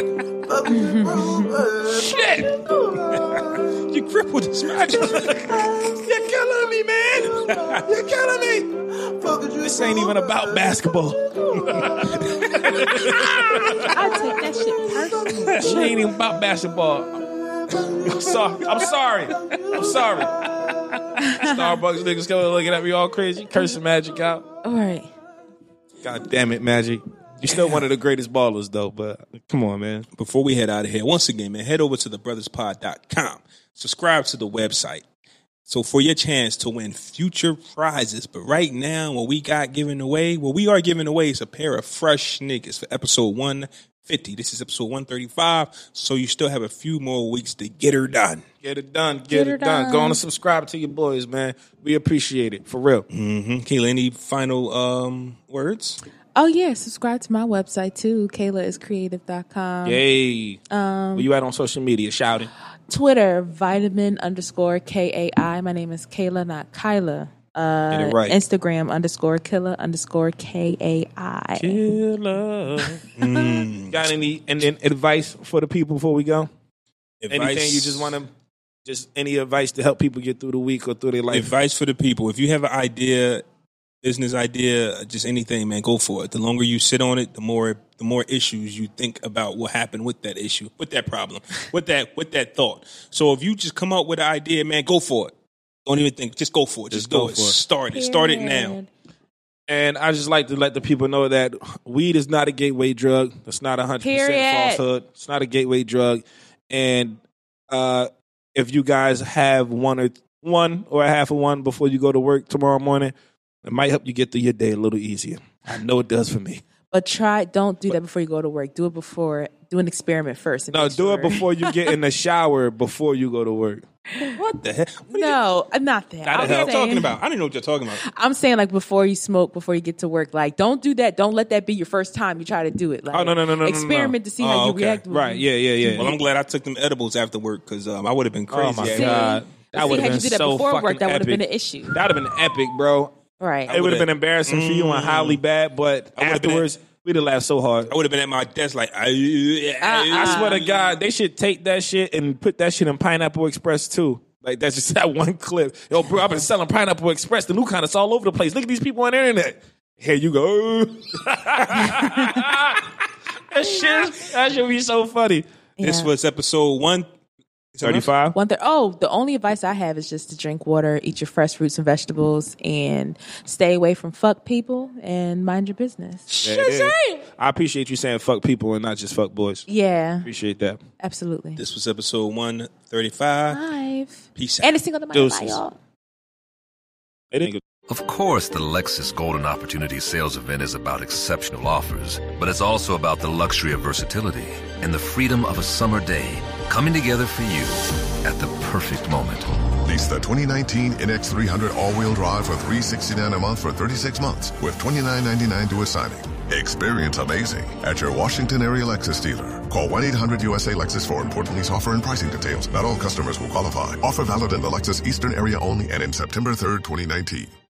Shit. You crippled this magic. You're killing me, man. You're killing me. This ain't even about basketball. I take that shit personally. This ain't even about basketball. I'm sorry. I'm sorry. I'm sorry. Starbucks niggas coming looking at me all crazy, cursing Magic out. All right. God damn it, Magic. You're still one of the greatest ballers, though. But come on, man. Before we head out of here, once again, man, head over to thebrothers.pod.com. Subscribe to the website. So for your chance to win future prizes, but right now, what we got given away, what we are giving away is a pair of fresh sneakers for episode 150. This is episode 135, so you still have a few more weeks to get her done. Get it done. Get, Get it done. done. Go on and subscribe to your boys, man. We appreciate it for real. Mm-hmm. Kailah, any final um, words? Oh yeah, subscribe to my website too, kailah KailahIsKreative.com. Yay. Where you at on social media? Shouting. Twitter, vitamin underscore K A I. My name is Kailah, not Kyla. Uh, right. Instagram underscore killer underscore K A I. Killer. Got any and then advice for the people before we go? Anything you just want to, just any advice to help people get through the week or through their life? advice for the people. If you have an idea, business idea, just anything, man, go for it. The longer you sit on it, the more the more issues you think about what happened with that issue, with that problem, with that with that thought. So if you just come up with an idea, man, go for it. Don't even think. Just go for it. Just, Just go do it. for it. Start it. Start it now. And I just like to let the people know that weed is not a gateway drug. It's not a hundred percent falsehood. It's not a gateway drug. And uh, if you guys have one or one or a half of one before you go to work tomorrow morning, it might help you get through your day a little easier. I know it does for me. But try. Don't do that before you go to work. Do it before. Do an experiment first. No, make do it before you get in the shower before you go to work. What the heck? What are you- No, uh, not that. What I'm the hell saying, talking about? I don't know what you're talking about. I'm saying like before you smoke, before you get to work. Like, don't do that. Don't let that be your first time you try to do it. Like, Oh, no, no, no, no, no, no. Experiment to see how Oh, you okay. react. Right? it. Yeah, yeah, yeah. Well, I'm glad I took them edibles after work because um, I would have been crazy. Oh my at See? god, that would have had been you did that so before fucking work, that would have been an issue. That'd have been epic, bro. Right. It would have been embarrassing for you and highly bad, but I would've been- afterwards we'd have laughed so hard. I would have been at my desk like, I, I swear to God, they should take that shit and put that shit in Pineapple Express too. Like that's just that one clip. Yo, bro, I've been selling Pineapple Express, the new kind. It's all over the place. Look at these people on the internet. Here you go. that shit, that should be so funny. This was episode one Thirty-five. One thing. Oh, the only advice I have is just to drink water, eat your fresh fruits and vegetables, and stay away from fuck people and mind your business. There it is. I appreciate you saying fuck people and not just fuck boys. Yeah, Appreciate that. absolutely. This was episode 135. Five. Peace out. And it's single to my Deuces. y'all. They didn't Of course, the Lexus Golden Opportunity Sales Event is about exceptional offers, but it's also about the luxury of versatility and the freedom of a summer day coming together for you at the perfect moment. Lease the 2019 NX300 all-wheel drive for 369 a month for 36 months with $29.99 to a signing. Experience amazing at your Washington area Lexus dealer. Call 1-800-USA-LEXUS for important lease offer and pricing details. Not all customers will qualify. Offer valid in the Lexus Eastern area only and in September 3rd, 2019.